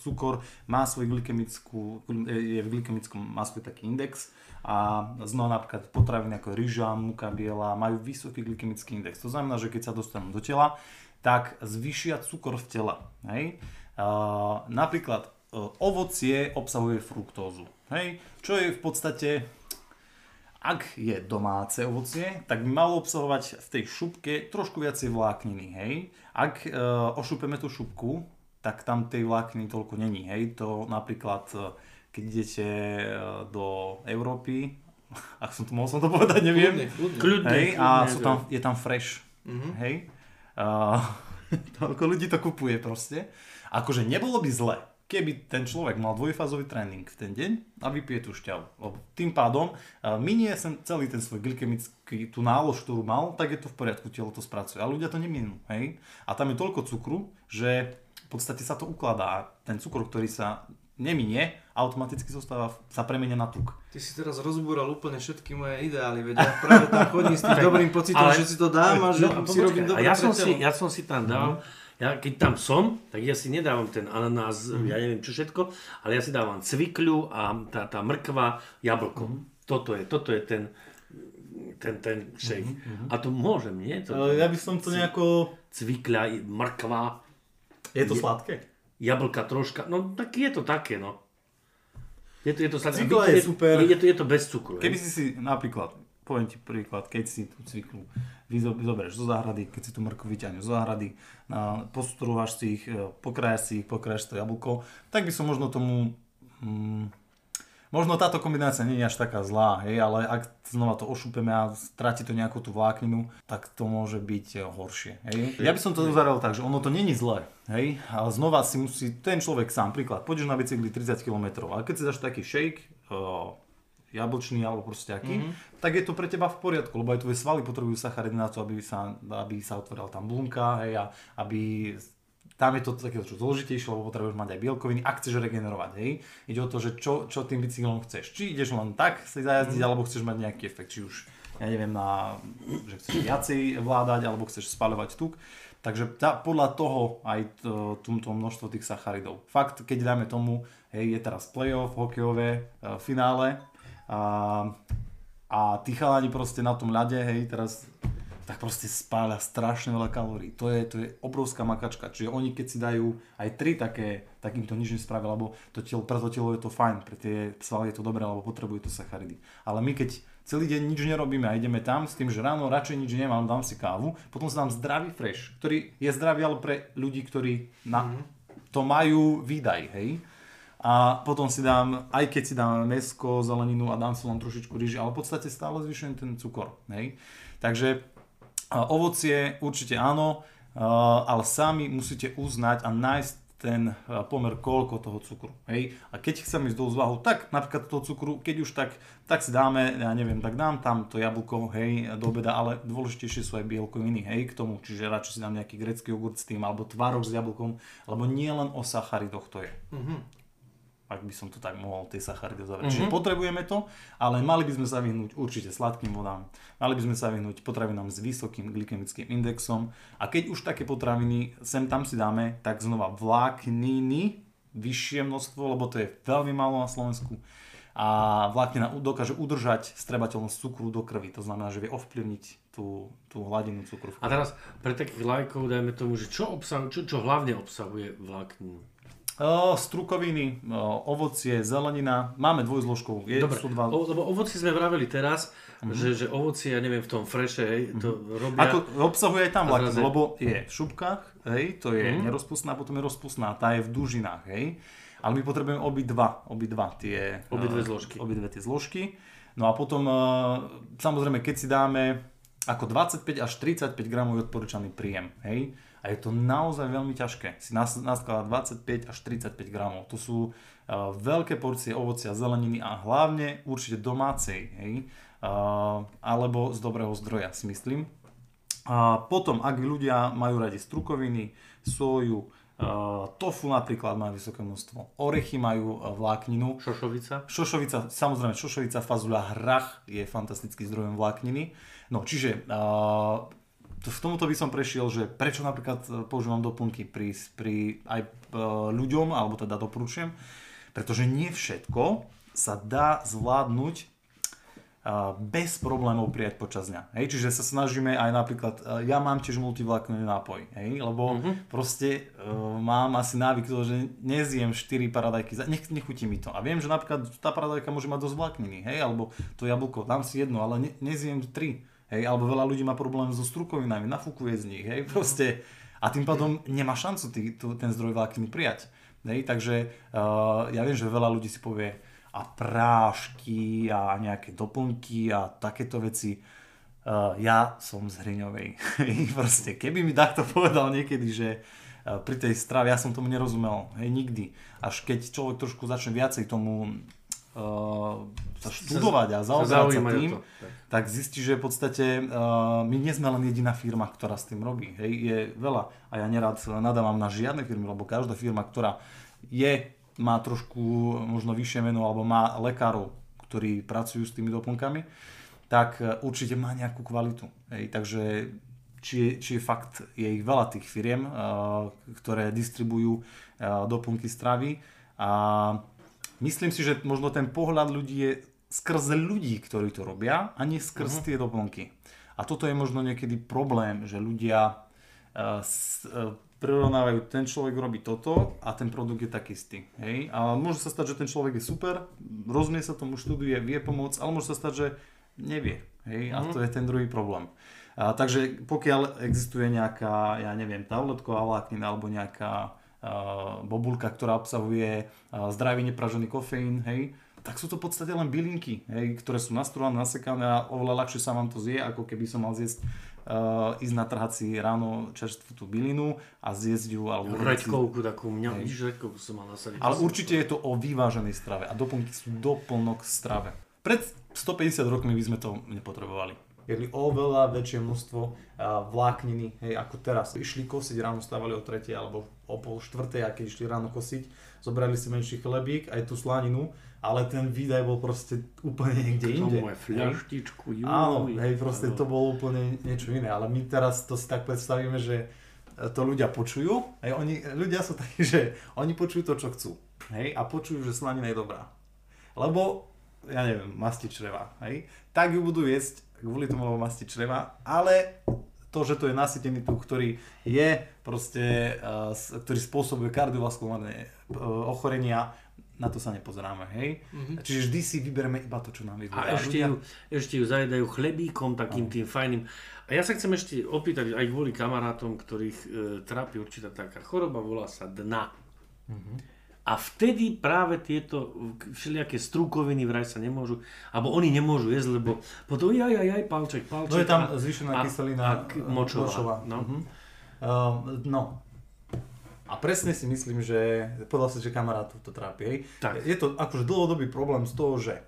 cukor, má svoj glykemickú, je v glykemickom, svoj taký index a znova napríklad potraviny ako ryža, múka biela majú vysoký glykemický index. To znamená, že keď sa dostanú do tela, tak zvyšia cukor v tele. Hej? Uh, napríklad uh, ovocie obsahuje fruktózu. Hej? Čo je v podstate, ak je domáce ovocie, tak by malo obsahovať v tej šupke trošku viacej vlákniny. Hej? Ak uh, ošupeme tú šupku, tak tam tej vlákniny toľko není. Hej? To napríklad, uh, keď idete uh, do Európy, ak som to mohol som to povedať, neviem. Kľudne, kľudne. Kľudne, Hej, a kľudne, sú tam, je tam fresh. Hej. Uh, toľko ľudí to kupuje proste. Akože nebolo by zle, keby ten človek mal dvojfázový tréning v ten deň a vypije tú šťavu. Lebo tým pádom minie sem celý ten svoj glykemický, tú nálož, ktorú mal, tak je to v poriadku, telo to spracuje. A ľudia to neminú. Hej. A tam je toľko cukru, že v podstate sa to ukladá. Ten cukor, ktorý sa neminie, automaticky zostáva, sa premenia na tuk. Ty si teraz rozbúral úplne všetky moje ideály, veď ja práve tam chodím s tým dobrým pocitom, Ale- že si to dám a že No, a si robím dobre ja som, si, ja som si tam dal, ja, keď tam som, tak ja si nedávam ten ananás, ja neviem čo všetko, ale ja si dávam cvikľu a tá, tá mrkva, jablko. Toto je, toto je ten, ten, ten shake. A to môžem, nie? To, ja by som to nejako... Cvikľa, mrkva, Je to Je- sladké? Jablka troška, no tak je to také, no. Je to, je to sladké. Cvikla je super. Je, je, to, je to bez cukru. Keby hej. si si napríklad, poviem ti príklad, keď si tú cviklu vyzoberieš zo záhrady, keď si tú mrkvu vyťahneš zo záhrady, a postrúhaš si ich, e, pokrájaš si ich, pokrájaš to jablko, tak by som možno tomu... Hmm, možno táto kombinácia nie je až taká zlá, hej, ale ak znova to ošupeme a stráti to nejakú tú vlákninu, tak to môže byť e, horšie. Hej. Ja by som to uzavrel tak, že ono to není zlé, hej, ale znova si musí ten človek sám, príklad, pôjdeš na bicykli 30 km a keď si dáš taký shake, uh, jablčný alebo proste aký, mm-hmm. tak je to pre teba v poriadku, lebo aj tvoje svaly potrebujú sacharidy na to, aby sa, aby sa otvorila tam bunka, hej, a aby tam je to také čo zložitejšie, lebo potrebuješ mať aj bielkoviny, ak chceš regenerovať, hej. Ide o to, že čo, čo tým bicyklom chceš. Či ideš len tak si zajazdiť, mm. alebo chceš mať nejaký efekt, či už, ja neviem, na, že chceš viacej vládať, alebo chceš spaľovať tuk. Takže tá, podľa toho aj to, túmto množstvo tých sacharidov. Fakt, keď dáme tomu, hej, je teraz playoff, hokejové e, finále a, a tí chalani proste na tom ľade, hej, teraz tak proste spáľa strašne veľa kalórií. To je, to je obrovská makačka. Čiže oni keď si dajú aj tri také, tak im to nič nespravia, lebo to telo, pre to telo je to fajn, pre tie svaly je to dobré, lebo potrebujú to sacharidy. Ale my keď celý deň nič nerobíme a ideme tam s tým, že ráno radšej nič nemám, dám si kávu, potom si dám zdravý fresh, ktorý je zdravý ale pre ľudí, ktorí na, to majú výdaj, hej. A potom si dám, aj keď si dám mesko, zeleninu a dám si len trošičku ryži, ale v podstate stále zvyšujem ten cukor, hej. Takže ovocie určite áno, ale sami musíte uznať a nájsť ten pomer koľko toho cukru. Hej? A keď chcem ísť do zvahu, tak napríklad toho cukru, keď už tak, tak si dáme, ja neviem, tak dám tam to jablko, hej, do obeda, ale dôležitejšie sú aj bielkoviny, hej, k tomu, čiže radšej si dám nejaký grecký jogurt s tým, alebo tvarok s jablkom, lebo nie len o sacharidoch to je. Ak by som to tak mohol, tie sacharidy zavrieť. Čiže potrebujeme to, ale mali by sme sa vyhnúť určite sladkým vodám, mali by sme sa vyhnúť potravinám s vysokým glykemickým indexom a keď už také potraviny sem tam si dáme, tak znova vlákniny, vyššie množstvo, lebo to je veľmi málo na Slovensku a vláknina dokáže udržať strebateľnosť cukru do krvi, to znamená, že vie ovplyvniť tú, tú hladinu cukru v A krvi. teraz pre takých lajkov dajme tomu, že čo, obsahuje, čo, čo hlavne obsahuje vlákninu? Strukoviny, ovocie, zelenina, máme dvojzložkovú, je, Dobre, sú dva... o, lebo ovoci sme vraveli teraz, že, že ovoci, ja neviem, v tom freše, hej, to robia... Ako obsahuje aj tam zrazu- lebo je v šupkách, hej, to je Mhm. nerozpustná, potom je rozpustná, tá je v dužinách, hej. Ale my potrebujeme obidva, obidva tie... Obidve eh, zložky. Obidve tie zložky. No a potom, eh, samozrejme, keď si dáme ako 25 až 35 gramov je odporúčaný príjem, hej. A je to naozaj veľmi ťažké si nas- naskladať 25 až 35 gramov. To sú eh, veľké porcie ovocia, zeleniny a hlavne určite domácej, hej. Eh, alebo z dobrého zdroja si myslím. A potom, ak ľudia majú radi strukoviny, soju, uh, tofu napríklad má vysoké množstvo, orechy majú vlákninu, Šošovica? šošovica, samozrejme šošovica, fazuľa, hrach je fantastický zdrojom vlákniny. No, čiže uh, v tomuto by som prešiel, že prečo napríklad uh, používam doplnky pri, pri aj uh, ľuďom, alebo teda doporučujem, pretože nie všetko sa dá zvládnuť a bez problémov prijať počas dňa. Hej, čiže sa snažíme aj napríklad, e, ja mám tiež multivláknový nápoj, hej, lebo proste uh, mám asi návyk toho, že nezjem 4 paradajky, nech, nechutí mi to. A viem, že napríklad tá paradajka môže mať dosť vlákniny, hej, alebo to jablko, dám si jedno, ale ne, nezjem 3. Hej, alebo veľa ľudí má problém so strukovinami, nafúkuje z nich, hej, proste. A tým pádom nemá šancu tý, tú, ten zdroj vlákniny prijať. Hej, takže uh, ja viem, že veľa ľudí si povie, a prášky a nejaké doplnky a takéto veci. Uh, ja som z Hriňovej. Proste, keby mi takto povedal niekedy, že uh, pri tej strave, ja som tomu nerozumel, hej, nikdy. Až keď človek trošku začne viacej tomu sa študovať a zaoberať sa tým, to, tak. zistí, že v podstate uh, my nie sme len jediná firma, ktorá s tým robí. Hej, je veľa. A ja nerad nadávam na žiadne firmy, lebo každá firma, ktorá je, má trošku možno vyššie meno, alebo má lekárov, ktorí pracujú s tými doplnkami, tak uh, určite má nejakú kvalitu. Hej, takže či či fakt, je ich veľa tých firiem, uh, ktoré distribujú uh, doplnky stravy a myslím si, že možno ten pohľad ľudí je skrze ľudí, ktorí to robia a nie skrz tie doplnky. A toto je možno niekedy problém, že ľudia uh, s, uh, prirovnávajú, ten človek robí toto a ten produkt je taký istý. Hej? A môže sa stať, že ten človek je super, rozumie sa tomu, študuje, vie pomôcť, ale môže sa stať, že nevie. Hej? A to je ten druhý problém. A, takže pokiaľ existuje nejaká, ja neviem, tabletková vláknina alebo nejaká bobulka, ktorá obsahuje uh, zdravý nepražený kofeín, hej, tak sú to v podstate len bylinky, hej, ktoré sú nastrované, nasekané a oveľa ľahšie sa vám to zje, ako keby som mal zjesť, uh, ísť natrhať si ráno čerstvú tú bylinu a zjesť ju. Alebo Reďkovku takú, mňa, vidíš, reďkovku som mal nasadiť. ale určite je to o vyváženej strave a doplnky sú doplnok strave. Pred 150 rokmi by sme to nepotrebovali. Jedli oveľa väčšie množstvo vlákniny, hej, ako teraz. Išli kosiť, ráno stávali o 3 alebo o pol 4, a keď išli ráno kosiť, zobrali si menší chlebík, aj tú slaninu, ale ten výdaj bol proste úplne niekde inde. Tomu fľaštičku, juj. Áno, hej, proste to bolo úplne niečo iné, ale my teraz to si tak predstavíme, že e, to ľudia počujú, hej, oni, ľudia sú takí, že oni počujú to, čo chcú, hej, a počujú, že slanina je dobrá. Lebo, ja neviem, masti čreva, hej, tak ju budú jesť kvôli tomu lebo masti čreva, ale to, že to je nasytený tuk, ktorý je proste, s- ktorý spôsobuje kardiovaskulárne uh, ochorenia, na to sa nepozeráme, hej. Čiže vždy si vybereme iba to, čo nám vyhovuje. A ešte ju, ešte ju zajedajú chlebíkom, takým tým fajným. A ja sa chcem ešte opýtať, aj kvôli kamarátom, ktorých e, trápi určitá taká choroba, volá sa dna. A vtedy práve tieto všelijaké strukoviny vraj sa nemôžu, alebo oni nemôžu jesť, lebo potom jaj, jaj, jaj, palček, palček. No je tam zvýšená a- kyselina a k- močová. močová. No. Mhm. Uh, no. A presne si myslím, že povedal si, že kamarátov to trápi. Hej. Tak. Je to akože dlhodobý problém z toho, že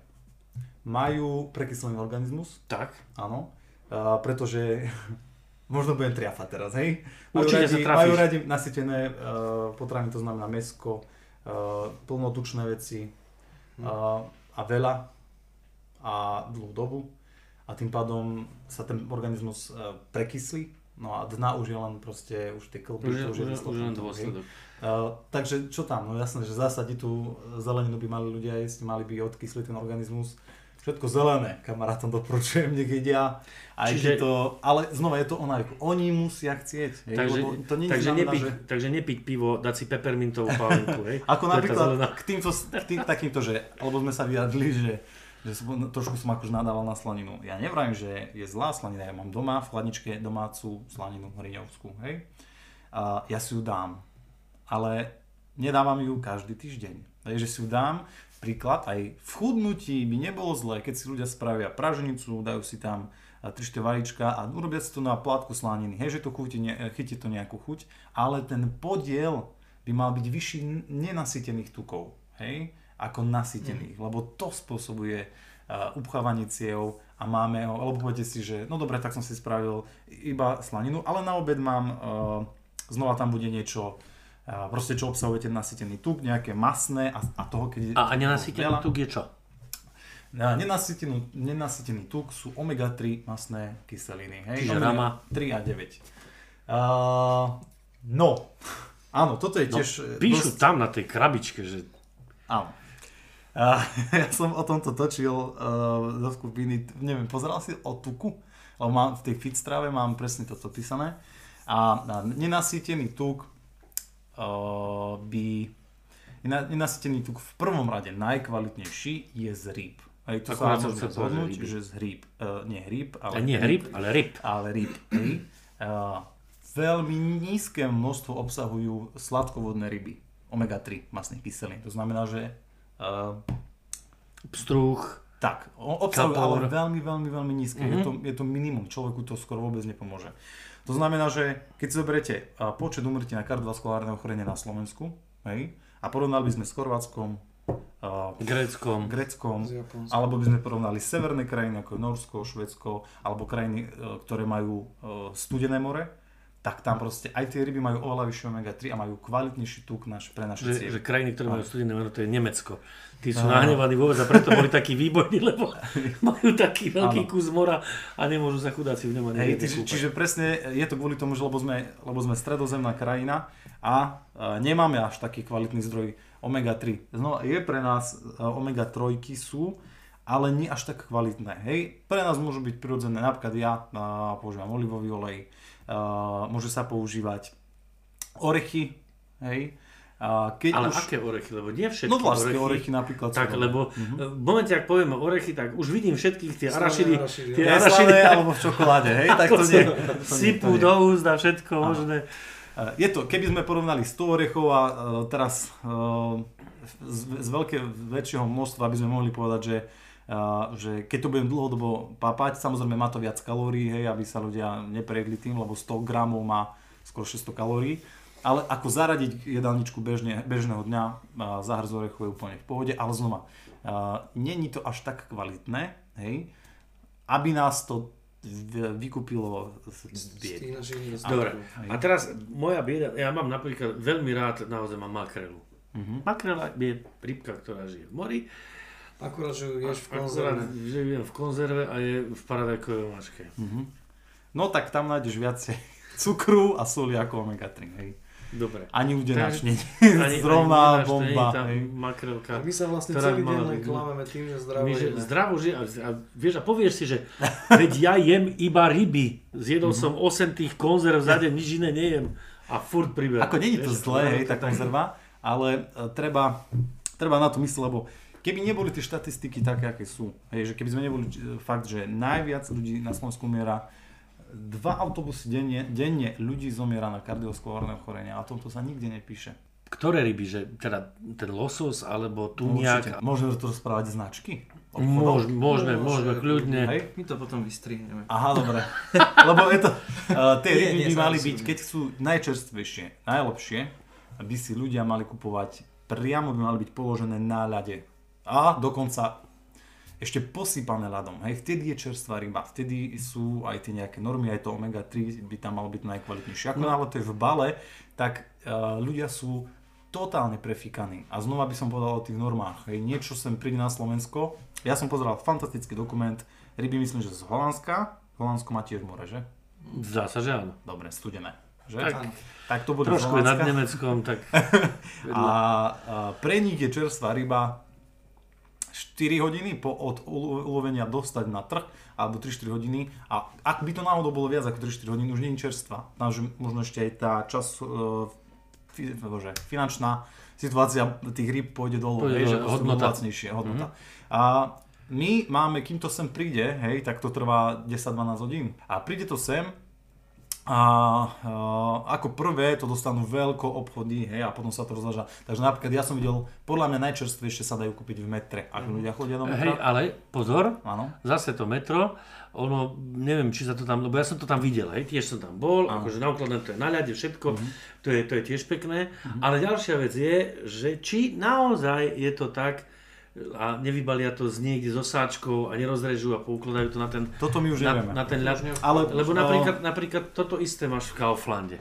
majú prekyslený organizmus, Tak. áno, uh, pretože možno budem triafať teraz, hej. Majú Určite radi, sa trafíš. majú radi nasytené uh, potraviny, to znamená mesko, plnotučné veci uh, a veľa a dlhú dobu a tým pádom sa ten organizmus uh, prekyslí, no a dna už je len proste, už tie klby, Už, je- už, je- už len dôsledok. Uh, takže čo tam? No jasné, že zásadi tú zeleninu by mali ľudia jesť, mali by odkysliť ten organizmus. Všetko zelené, kamarátom doporučujem, nech jedia. Aj Čiže- to, ale znova je to o návyku. Oni musia chcieť. Hej, Takže, to nie takže, znamená, nepiť, že... takže nepiť pivo, dať si pepermintovú pálenku, hej? Ako napríklad k týmto, k tým, takýmto, že, alebo sme sa vyjadli, že, že som, no, trošku som akož nadával na slaninu. Ja nevrajím, že je zlá slanina, ja mám doma v chladničke domácu slaninu hriňovskú, hej. A ja si ju dám, ale nedávam ju každý týždeň. Takže si ju dám, príklad, aj v chudnutí by nebolo zlé, keď si ľudia spravia praženicu, dajú si tam 3-4 vajíčka a urobia si to na plátku slaniny. Hej, že to chuti, ne, chytí to nejakú chuť, ale ten podiel by mal byť vyšší nenasytených tukov, hej, ako nasytených, lebo to spôsobuje uh, upchávanie ciev a máme ho, alebo poviete si, že no dobre, tak som si spravil iba slaninu, ale na obed mám, uh, znova tam bude niečo, proste čo obsahuje ten nasytený tuk, nejaké masné a, a toho, keď A, a nenasýtený tuk je čo? na nenasytenú, nenasytený tuk sú omega-3 masné kyseliny. Hej? Čiže rama. 3 a 9. Uh, no, áno, toto je No, tiež... e, píšu dosť- tam na tej krabičke, že Áno. A ja som o tomto točil uh, do skupiny, neviem, pozeral si o tuku? Lebo mám, v tej fit strave mám presne toto písané. A, a nenasýtený tuk uh, by... Nenasýtený tuk v prvom rade najkvalitnejší je z rýb. Aj to Akurát sa môžeme zhodnúť, že z rýb. Uh, nie rýb, ale... a nie ryb, ale ryb. Ale hej. Uh, veľmi nízke množstvo obsahujú sladkovodné ryby. Omega-3 masných kyselín. To znamená, že uh, Pstruh, tak, obsahujú Kapor. ale veľmi, veľmi, veľmi nízke. Mm-hmm. Je, to, je to minimum, človeku to skoro vôbec nepomôže. To znamená, že keď si zoberiete počet umrtí na kardiovaskulárne ochorenie na Slovensku, hej, a porovnali by sme s Chorvátskom, a, Gréckom. Gréckom, alebo by sme porovnali severné krajiny ako Norsko, Švedsko, alebo krajiny, e, ktoré majú e, studené more, tak tam proste aj tie ryby majú oveľa vyššie omega-3 a majú kvalitnejší tuk naš, pre naše Že, cievy. že krajiny, ktoré majú studené meno, to je Nemecko. Tí sú nahnevaní vôbec a preto boli takí výborní, lebo majú taký veľký Áno. kus mora a nemôžu sa chudáci v ňom ani Hej, čiže, čiže presne je to kvôli tomu, že lebo sme, lebo sme stredozemná krajina a e, nemáme až taký kvalitný zdroj omega-3. Znova, je pre nás e, omega-3 sú, ale nie až tak kvalitné. Hej, pre nás môžu byť prirodzené, napríklad ja a, používam olivový olej, môže sa používať orechy, hej, a keď Ale už... aké orechy? Lebo nie všetky No vlastne orechy napríklad. sú Tak, dobré. lebo uh-huh. v momente, ak povieme orechy, tak už vidím všetkých tie arašidy, arašidy, tie arašidy, alebo v čokoláde, hej, tak to nie. sypú do úst a všetko možné. Je to, keby sme porovnali 100 orechov a e, teraz e, z, z veľké, väčšieho množstva by sme mohli povedať, že, že keď to budem dlhodobo papať, samozrejme má to viac kalórií, hej, aby sa ľudia neprejedli tým, lebo 100 gramov má skoro 600 kalórií. Ale ako zaradiť jedálničku bežne, bežného dňa, e, zahrz orechov je úplne v pohode, ale znova, není to až tak kvalitné, hej, aby nás to vykúpilo z Z biedy. Dobre, a teraz moja bieda, ja mám napríklad veľmi rád, naozaj mám makrelu. Mhm. Makrela je rybka, ktorá žije v mori, Akurát, že ju ješ v akurát konzerve. žijem v konzerve a je v paradajkovej mačke. No tak tam nájdeš viacej cukru a soli ako omega-3, hej. Dobre. Ani u denáč nie. Zrovna ani je bomba, hej. makrelka. A my sa vlastne celý deň len byť- klameme tým, že zdravo My, že jeme. zdravo žije, a, a, vieš, a povieš si, že veď ja jem iba ryby, zjedol som 8 tých konzerv za deň, nič iné nejem a furt priberám. Ako není to Vieš, zlé, hej, tá konzerva, ale e, treba, treba na to myslieť, lebo keby neboli tie štatistiky také, aké sú, hej, že keby sme neboli e, fakt, že najviac ľudí na Slovensku umiera, dva autobusy denne, denne ľudí zomiera na kardiovaskulárne ochorenia a o tomto sa nikde nepíše. Ktoré ryby, že teda ten losos alebo Určite. tuniak? Môžeme to rozprávať značky? Môž, môžeme, môžeme, kľudne. Hej? My to potom vystrihneme. Aha, dobre. Lebo je to, uh, tie ryby nie, by mali byť, keď sú najčerstvejšie, najlepšie, by si ľudia mali kupovať, priamo by mali byť položené na ľade. A dokonca ešte posypané ľadom. Hej, vtedy je čerstvá ryba, vtedy sú aj tie nejaké normy, aj to omega-3 by tam malo byť najkvalitnejšie. Ako náhle to je v bale, tak uh, ľudia sú totálne prefíkaný. A znova by som povedal o tých normách. Hej, niečo sem príde na Slovensko. Ja som pozeral fantastický dokument, ryby myslím, že z Holandska. Holandsko má tiež more, že? Zdá sa, že áno. Dobre, studené. Že? Tak, tak to bude trošku nad. Nemeckom, tak A, a pre nich je čerstvá ryba 4 hodiny po, od ulo- ulovenia dostať na trh, alebo 3-4 hodiny. A ak by to náhodou bolo viac ako 3-4 hodiny, už nie je čerstvá. Takže možno ešte aj tá čas, fi, bože, finančná situácia tých rýb pôjde dolu, Pôjde dole, proste hodnota. lacnejšie, hodnota. A my máme, kým to sem príde, hej, tak to trvá 10-12 hodín. A príde to sem, a uh, ako prvé to dostanú veľko obchody, hej, a potom sa to rozváža. Takže napríklad ja som videl, podľa mňa najčerstvejšie sa dajú kúpiť v metre. Ak ľudia chodia do hej, metra. ale pozor, Áno. zase to metro, ono, neviem, či sa to tam, lebo ja som to tam videl, hej, tiež som tam bol, akože na to je na ľade, všetko, to, je, to je tiež pekné, ale ďalšia vec je, že či naozaj je to tak, a nevybalia to z niekde zo sáčkou a nerozrežú a poukladajú to na ten, Toto my už na, nevieme. na ten ľad. Ale- Lebo napríklad, napríklad toto isté máš v Kauflande.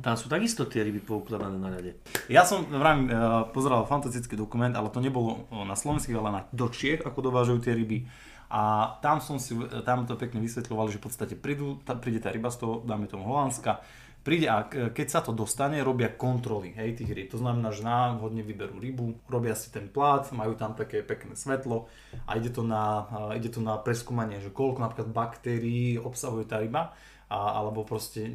Tam sú takisto tie ryby poukladané na ľade. Ja som vravím, uh, pozeral fantastický dokument, ale to nebolo uh, na slovenských, ale na, do Čiech, ako dovážajú tie ryby. A tam som si, tam to pekne vysvetľovali, že v podstate prídu, tá, príde tá ryba z toho, dáme tomu Holandska, príde a keď sa to dostane, robia kontroly hej, tých rýb. To znamená, že náhodne vyberú rybu, robia si ten plát, majú tam také pekné svetlo a ide to na, ide to na preskúmanie, že koľko napríklad baktérií obsahuje tá ryba a, alebo proste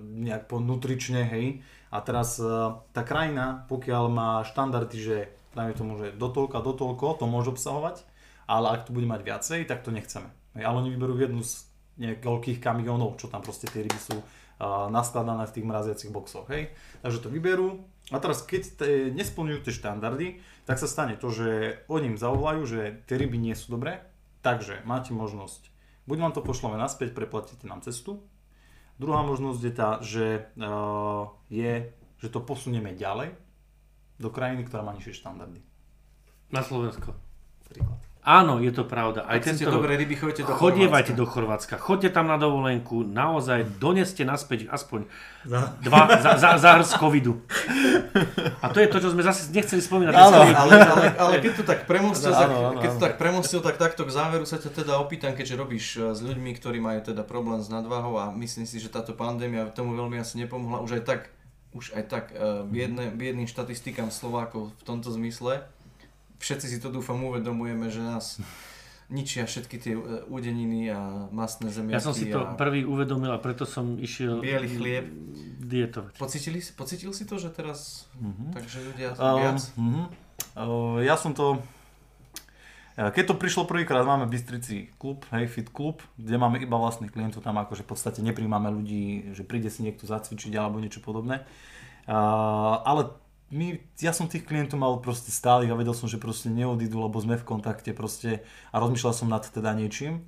nejak po nutrične, hej. A teraz e, tá krajina, pokiaľ má štandardy, že dajme tomu, že do toľka, do toľko, to môže obsahovať, ale ak to bude mať viacej, tak to nechceme. Hej, ale oni vyberú jednu z niekoľkých kamionov, čo tam proste tie ryby sú naskladané v tých mraziacich boxoch, hej. Takže to vyberú a teraz keď te, nesplňujú tie štandardy, tak sa stane to, že oni im zavolajú, že tie ryby nie sú dobré, takže máte možnosť, buď vám to pošleme naspäť, preplatíte nám cestu, druhá možnosť je tá, že uh, je, že to posunieme ďalej do krajiny, ktorá má nižšie štandardy. Na Slovensko. Príklad. Áno, je to pravda. Aj Ak tento dobré ryby, choďte do Chodievajte Chorvátska. do Chorvátska, choďte tam na dovolenku, naozaj doneste naspäť aspoň dva za, za, za hrst covidu. A to je to, čo sme zase nechceli spomínať. Áno. Ale, ale, ale keď to tak premostil, Áno, tak, áno, keď to áno. tak premostil, tak takto k záveru sa ťa teda opýtam, keďže robíš eh, s ľuďmi, ktorí majú teda problém s nadváhou a myslím si, že táto pandémia tomu veľmi asi nepomohla. Už aj tak, už aj tak eh, biedne, biedným štatistikám Slovákov v tomto zmysle. Všetci si to dúfam uvedomujeme, že nás ničia všetky tie údeniny a mastné zemiaky. Ja som si to a prvý uvedomil a preto som išiel biely chlieb. dietovať. Pocítili, si- pocítil si to, že teraz, takže ľudia Um, viac? mhm. Uh, ja som to... uh, Keď to prišlo prvýkrát, máme v Bystrici klub, hej, fit klub, kde máme iba vlastných klientov, tam akože v podstate nepríjmame ľudí, že príde si niekto zacvičiť alebo niečo podobné. Uh, ale my, ja som tých klientov mal proste stálych a vedel som, že proste neodídu, lebo sme v kontakte proste a rozmýšľal som nad teda niečím.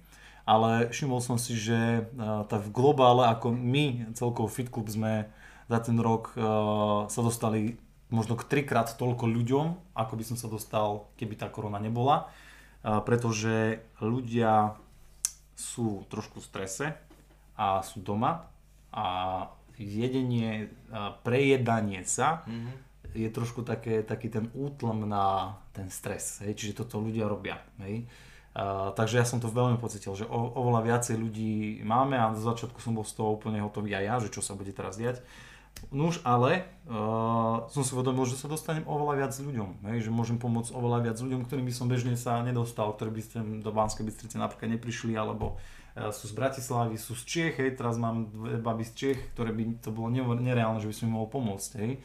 Ale všimol som si, že uh, tak v globále, ako my, celkovo Fit Club sme za ten rok uh, sa dostali možno k trikrát toľko ľuďom, ako by som sa dostal, keby tá korona nebola. Uh, pretože ľudia sú trošku v strese a sú doma a jedenie, prejedanie sa je trošku také, taký ten útlm na ten stres, hej, čiže toto ľudia robia. Hej. Uh, takže ja som to veľmi pocitil, že o, oveľa viacej ľudí máme a do začiatku som bol z toho úplne hotový aj ja, že čo sa bude teraz diať. Nuž, ale uh, som si uvedomil, že sa dostanem oveľa viac ľuďom, hej, že môžem pomôcť oveľa viac ľuďom, ktorým by som bežne sa nedostal, ktorí by ste do Banskej Bystrice napríklad neprišli, alebo uh, sú z Bratislavy, sú z Čiech, hej, teraz mám dve baby z Čiech, ktoré by to bolo ne- nereálne, že by som im mohol pomôcť, hej.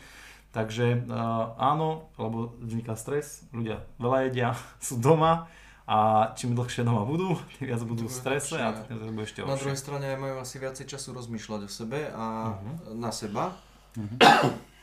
Takže uh, áno, lebo vzniká stres, ľudia veľa jedia, sú doma a čím dlhšie doma budú, tým viac budú v strese a tým viac bude ešte Na druhej strane aj majú asi viacej času rozmýšľať o sebe a Mhm. na seba.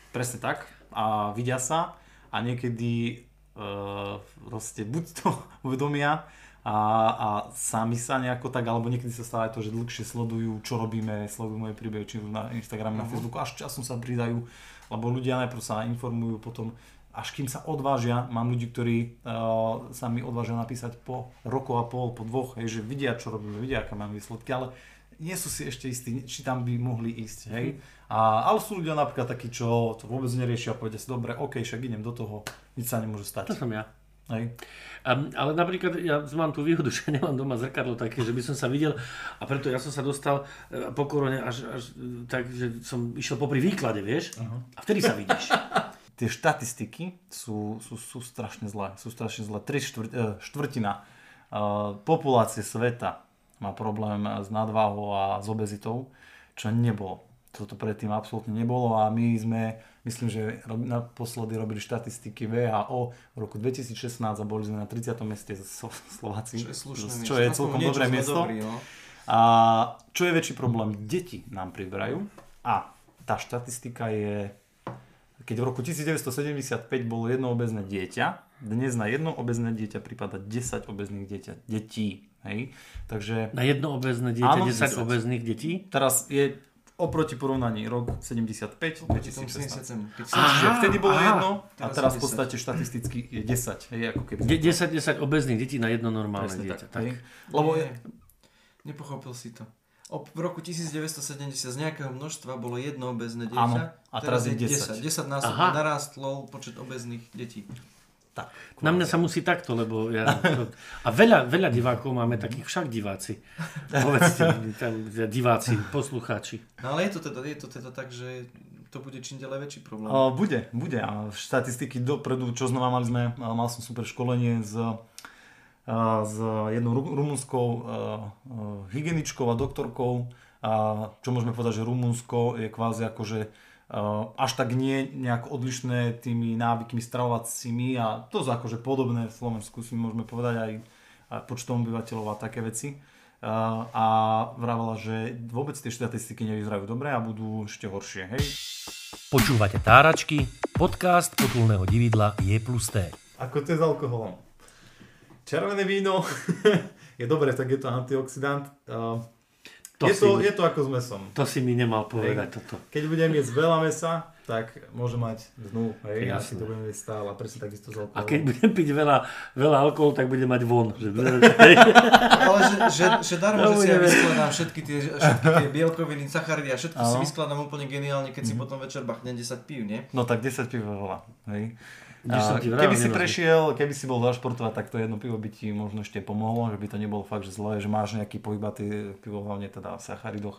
Presne tak a vidia sa a niekedy uh, proste buď to uvedomia a, a sami sa nejako tak, alebo niekedy sa stáva aj to, že dlhšie sledujú, čo robíme, sledujú moje príbehy, či na Instagrame, na Facebooku, až časom sa pridajú, lebo ľudia najprv sa informujú, potom až kým sa odvážia, mám ľudí, ktorí uh, sa mi odvážia napísať po roku a pol, po dvoch, hej, že vidia, čo robíme, vidia, aké mám výsledky, ale nie sú si ešte istí, či tam by mohli ísť, hej. A, ale sú ľudia napríklad takí, čo to vôbec neriešia povedia si, dobre, OK, však idem do toho, nič sa nemôže To stať. som ja. Hej. Um, ale napríklad ja mám tú výhodu, že nemám doma zrkadlo také, že by som sa videl a preto ja som sa dostal e, po korone až, až e, tak, že som išiel popri výklade, vieš? A vtedy sa vidíš. Tie štatistiky sú, sú, sú strašne zlé. Sú strašne zlé. Tri štvrt, eh, štvrtina eh, populácie sveta má problém s nadváhou a s obezitou, čo nebolo. Toto predtým absolútne nebolo a my sme, myslím, že naposledy robili štatistiky VHO v roku 2016 a boli sme na 30. mieste Slo- Slováci, Čo je slušné čo je celkom dobré miesto. dobrí, no. A čo je väčší problém? Deti nám priberajú a tá štatistika je, keď v roku 1975 bolo jedno obezné dieťa, dnes na jedno obezné dieťa prípada 10 obezných dieťa, detí. Hej? Takže Na jedno obezné dieťa, Áno, 10 10. obezných detí. teraz je oproti porovnaní rok 75, Potom 2016. 77. Keď Aha, Čiže vtedy bolo aha. jedno a Teraz teraz v podstate štatisticky je 10. Hej, ako keby De- 10, 10 obezných detí na jedno normálne Presne dieťa. tak, Tak. Lebo je, nepochopil si to. O, v roku 1970 z nejakého množstva bolo jedno obezné dieťa. Áno, a teraz je 10. 10. 10 násobne narástlo počet obezných detí. Tak, Na mňa sa musí takto, lebo ja... To, a veľa, veľa divákov máme takých, však diváci. Povedzte, tam diváci, poslucháči. No ale je to teda, je to teda tak, že to bude čím ďalej väčší problém. Uh, bude, bude. A štatistiky dopredu, čo znova mali sme, mal som super školenie s, s jednou ru- rumunskou hygieničkou a doktorkou. A čo môžeme povedať, že Rumunsko je kvázi akože až tak nie nejak odlišné tými návykmi stravovacími a to sú akože podobné v Slovensku si môžeme povedať aj, aj počtom obyvateľov a také veci. Uh, a vravela, že vôbec tie štatistiky nevyzerajú dobre a budú ešte horšie. Hej? Počúvate Táračky, podcast potulného dividla je plus T. Ako to je s alkoholom? Červené víno je dobre, tak je to antioxidant. To je, to, je to ako s mesom. To si mi nemal povedať toto. Keď budem jesť veľa mesa, tak môže mať dnu. Hej, ja si to budem jesť stále. A presne takisto s alkoholom. A keď budem piť veľa, veľa alkoholu, tak budem mať von. Že... Hej. Ale že, že, že darmo, No, že si ja vyskladám všetky tie, všetky tie bielkoviny, sacharidy a všetko si vyskladám úplne geniálne, keď si Mhm. potom večer bachnem 10 pív, nie? No tak 10 piv je veľa. Hej. Vravel, keby si prešiel, keby si bol zašportovať, tak to jedno pivo by ti možno ešte pomohlo, že by to nebolo fakt, že zlé, že máš nejaký pohybatý pivo, hlavne teda v sacharidoch.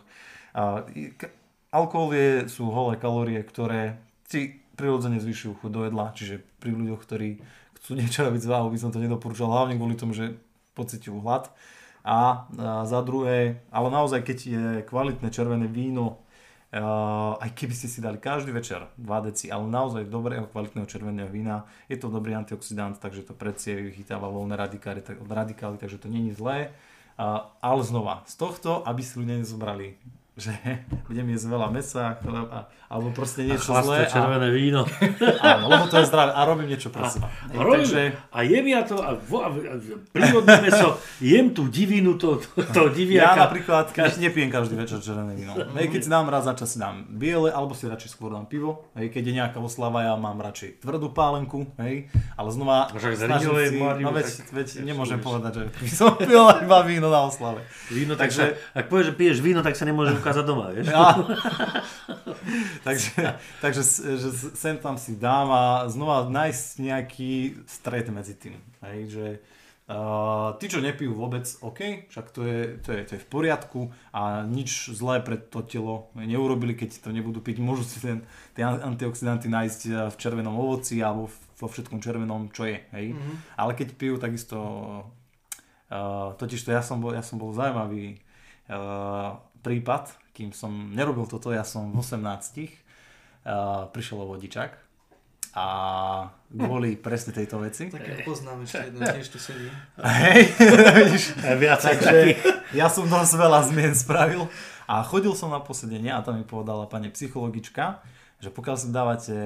K- alkohol je, sú holé kalórie, ktoré si prirodzene zvyšujú chuť do jedla, čiže pri ľuďoch, ktorí chcú niečo robiť s váhou, by som to nedoporúčal, hlavne kvôli tomu, že pociťujú hlad. A, a za druhé, ale naozaj, keď je kvalitné červené víno, Uh, aj keby ste si dali každý večer 2 deci, ale naozaj dobrého kvalitného červeného vína, je to dobrý antioxidant, takže to predsie vychytáva voľné radikály, tak, radikály takže to není zlé. Uh, ale znova, z tohto, aby si ľudia nezobrali, že budem jesť veľa mesa, chleb a, alebo proste niečo zlé. Chlastné červené víno. A, áno, lebo to je zdravé a robím niečo pre seba. A, robím, takže, a jem ja to a, vo, a, a prírodné meso, jem tú divinu, to, to, to ja diviaka. napríklad Kaž... nepijem každý večer červené víno. Hej, keď si dám raz za čas si dám biele, alebo si radšej skôr dám pivo. Hej, keď je nejaká oslava, ja mám radšej tvrdú pálenku, hej, ale znova snažím si, Máriu, no veď, tak- veď tak nemôžem povedať, že som pil iba víno na oslave. Víno, tak Takže- sa, ak povieš, že piješ víno, tak sa nemôže ukázať doma, vieš? Ja. takže, takže že sem tam si dám a znova nájsť nejaký stred medzi tým. Hej, že uh, tí, čo nepijú vôbec, OK, však to je, to, je, to je v poriadku a nič zlé pre to telo neurobili, keď to nebudú piť. Môžu si ten, tie an- antioxidanty nájsť v červenom ovoci alebo vo všetkom červenom, čo je. Hej. Mm-hmm. Ale keď pijú, takisto Uh, totiž to ja som bol, ja som bol zaujímavý uh, prípad, kým som nerobil toto, ja som v 18 uh, prišiel o vodičák a kvôli presne tejto veci. Tak ja poznám ešte jeden, tiež tu sedí. Hej, vidíš, viac takže ja som dosť veľa zmien spravil. A chodil som na posedenie a tam mi povedala pani psychologička, že pokiaľ si dávate,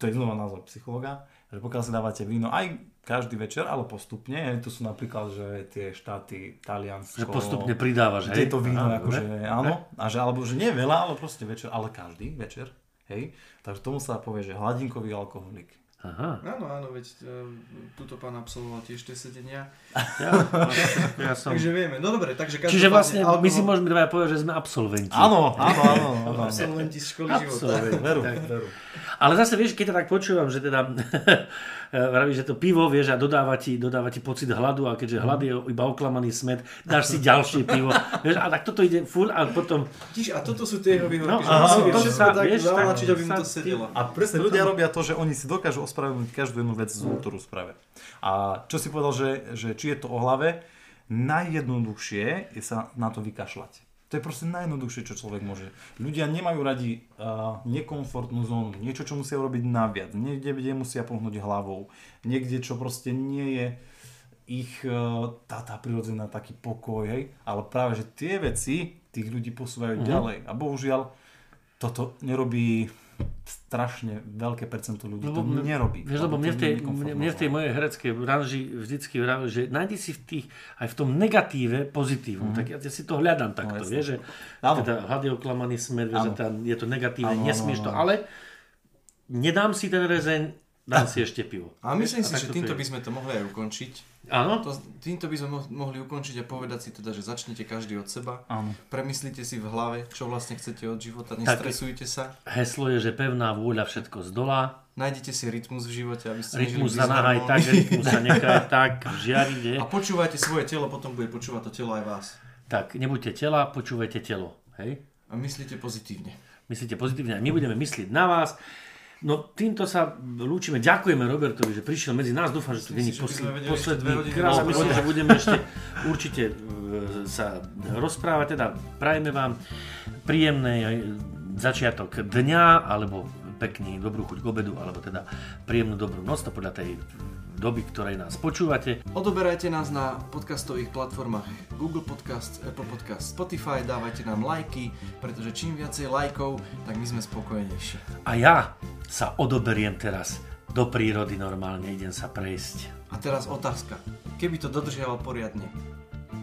to je znova názor psychologa, že pokiaľ si dávate víno aj každý večer, ale postupne, tu sú napríklad, že tie štáty, Taliansko, Že postupne pridávaš, hej? tieto víno, Áno, akože áno, a že, alebo že nie veľa, ale proste večer, ale každý večer, hej, takže tomu sa povie, že hladinkový alkoholik. Aha. Áno, áno, veď uh, túto pán absolvoval tiež tie sedenia. Ja, ja som... Takže vieme. No dobre, takže Čiže vlastne každopádne my si môžeme dvaja povedať, že sme absolventi. Áno, áno, áno. áno. Absolventi z školy života. Absolventi. Veru, Tak. veru. Ale zase vieš, keď to tak počúvam, že teda vraví, že to pivo, vieš, a dodáva ti, dodáva ti pocit hladu a keďže hlad je iba oklamaný smet, dáš si ďalšie pivo. Vieš, a tak toto ide full a potom... Vidíš, a toto sú tie jeho výhovorky, No, že aha, musí to sa- tak vieš, zavlačiť, aby mu to sedelo. A presne ľudia robia to, že oni si dokážu ospravedlniť každú jednu vec zlú, ktorú spravia. A čo si povedal, že, že či je to o hlave, najjednoduchšie je sa na to vykašľať. To je proste najjednoduchšie, čo človek môže. Ľudia nemajú radi uh, nekomfortnú zónu, niečo, čo musia urobiť naviac, niekde, kde musia pohnúť hlavou, niekde, čo proste nie je ich uh, tá, tá prirodzená taký pokoj, hej? ale práve, že tie veci tých ľudí posúvajú Mhm. ďalej. A bohužiaľ, toto nerobí strašne veľké percento ľudí. to Lebo- nerobí. Vieš, lebo mne v to tej, mne, v tej mojej hereckej branži vždycky vravili, že nájdi si v tých, aj v tom negatíve pozitívum. Tak ja, ja si to hľadám takto, jasné. vieš, že Áno. teda hlad je oklamaný smer, vieš, že Áno. tam je to negatívne, Áno, áno, nesmieš to, áno. ale nedám si ten rezeň, dám si ešte pivo. A myslím si, A že týmto je. by sme to mohli aj ukončiť. Áno? To, týmto by sme mo- mohli ukončiť a povedať si teda, že začnite každý od seba. Áno. Premyslite si v hlave, čo vlastne chcete od života, nestresujte sa. Heslo je, že pevná vôľa všetko zdolá, Nájdete si rytmus v živote, aby ste rytmus sa nahaj tak, rytmus sa nechaj tak, žiari, ide. A počúvajte svoje telo, potom bude počúvať to telo aj vás. Tak, nebuďte tela, počúvajte telo, hej? A myslíte pozitívne. Myslíte pozitívne a my budeme myslieť na vás. No týmto sa lúčime. Ďakujeme Robertovi, že prišiel medzi nás. Dúfam, že to není posled, posledný krát. Myslím, že budeme ešte určite e, sa rozprávať. Teda prajeme vám príjemný začiatok dňa, alebo pekný dobrú chuť k obedu, alebo teda príjemnú dobrú noc, to podľa tej doby, ktorej nás počúvate. Odoberajte nás na podcastových platformách Google Podcast, Apple Podcast, Spotify, dávajte nám lajky, pretože čím viacej lajkov, tak my sme spokojnejší. A ja sa odoberiem teraz do prírody normálne, idem sa prejsť. A teraz otázka. Keby to dodržiaval poriadne,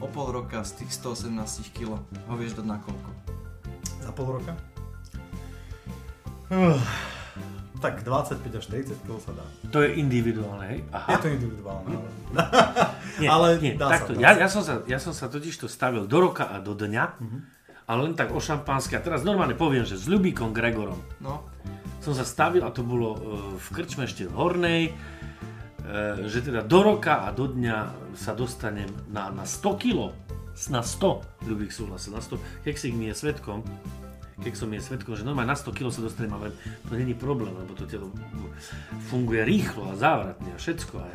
o pol roka z tých 118 kg ho vieš dať na koľko? Za pol roka? Uh, tak 25 až 40 kg sa dá. To je individuálne, hej? Aha. Je to individuálne, ale... Nie, Ale nie, dá sa, takto. dá ja, sa. ja, som sa, ja som sa totiž to stavil do roka a do dňa, Mhm. ale len tak o šampanské. A teraz normálne poviem, že s Ľubíkom Gregorom No, som sa stavil a to bolo e, v krčme ešte v Hornej, e, že teda do roka a do dňa sa dostanem na, na 100 kg. Na 100, Ľubík súhlasil, na 100. Keksik mi je svetkom, Keksom je svetkom, že normálne na 100 kg sa dostanem, ale to není problém, lebo to telo funguje rýchlo a závratne a všetko. A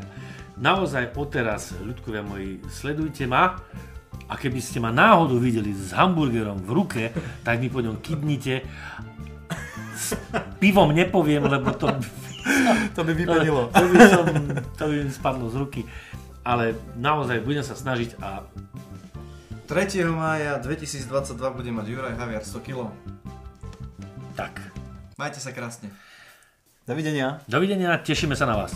naozaj odteraz, ľudkovia moji, sledujte ma a keby ste ma náhodou videli s hamburgerom v ruke, tak mi po ňom kydnite. S pivom nepoviem, lebo to, To by vypadilo. to, by som, to by mi spadlo z ruky. Ale naozaj budem sa snažiť a 3. mája 2022 bude mať Juraj Haviar 100 kg. tak. Majte sa krásne. Dovidenia. Dovidenia, tešíme sa na vás.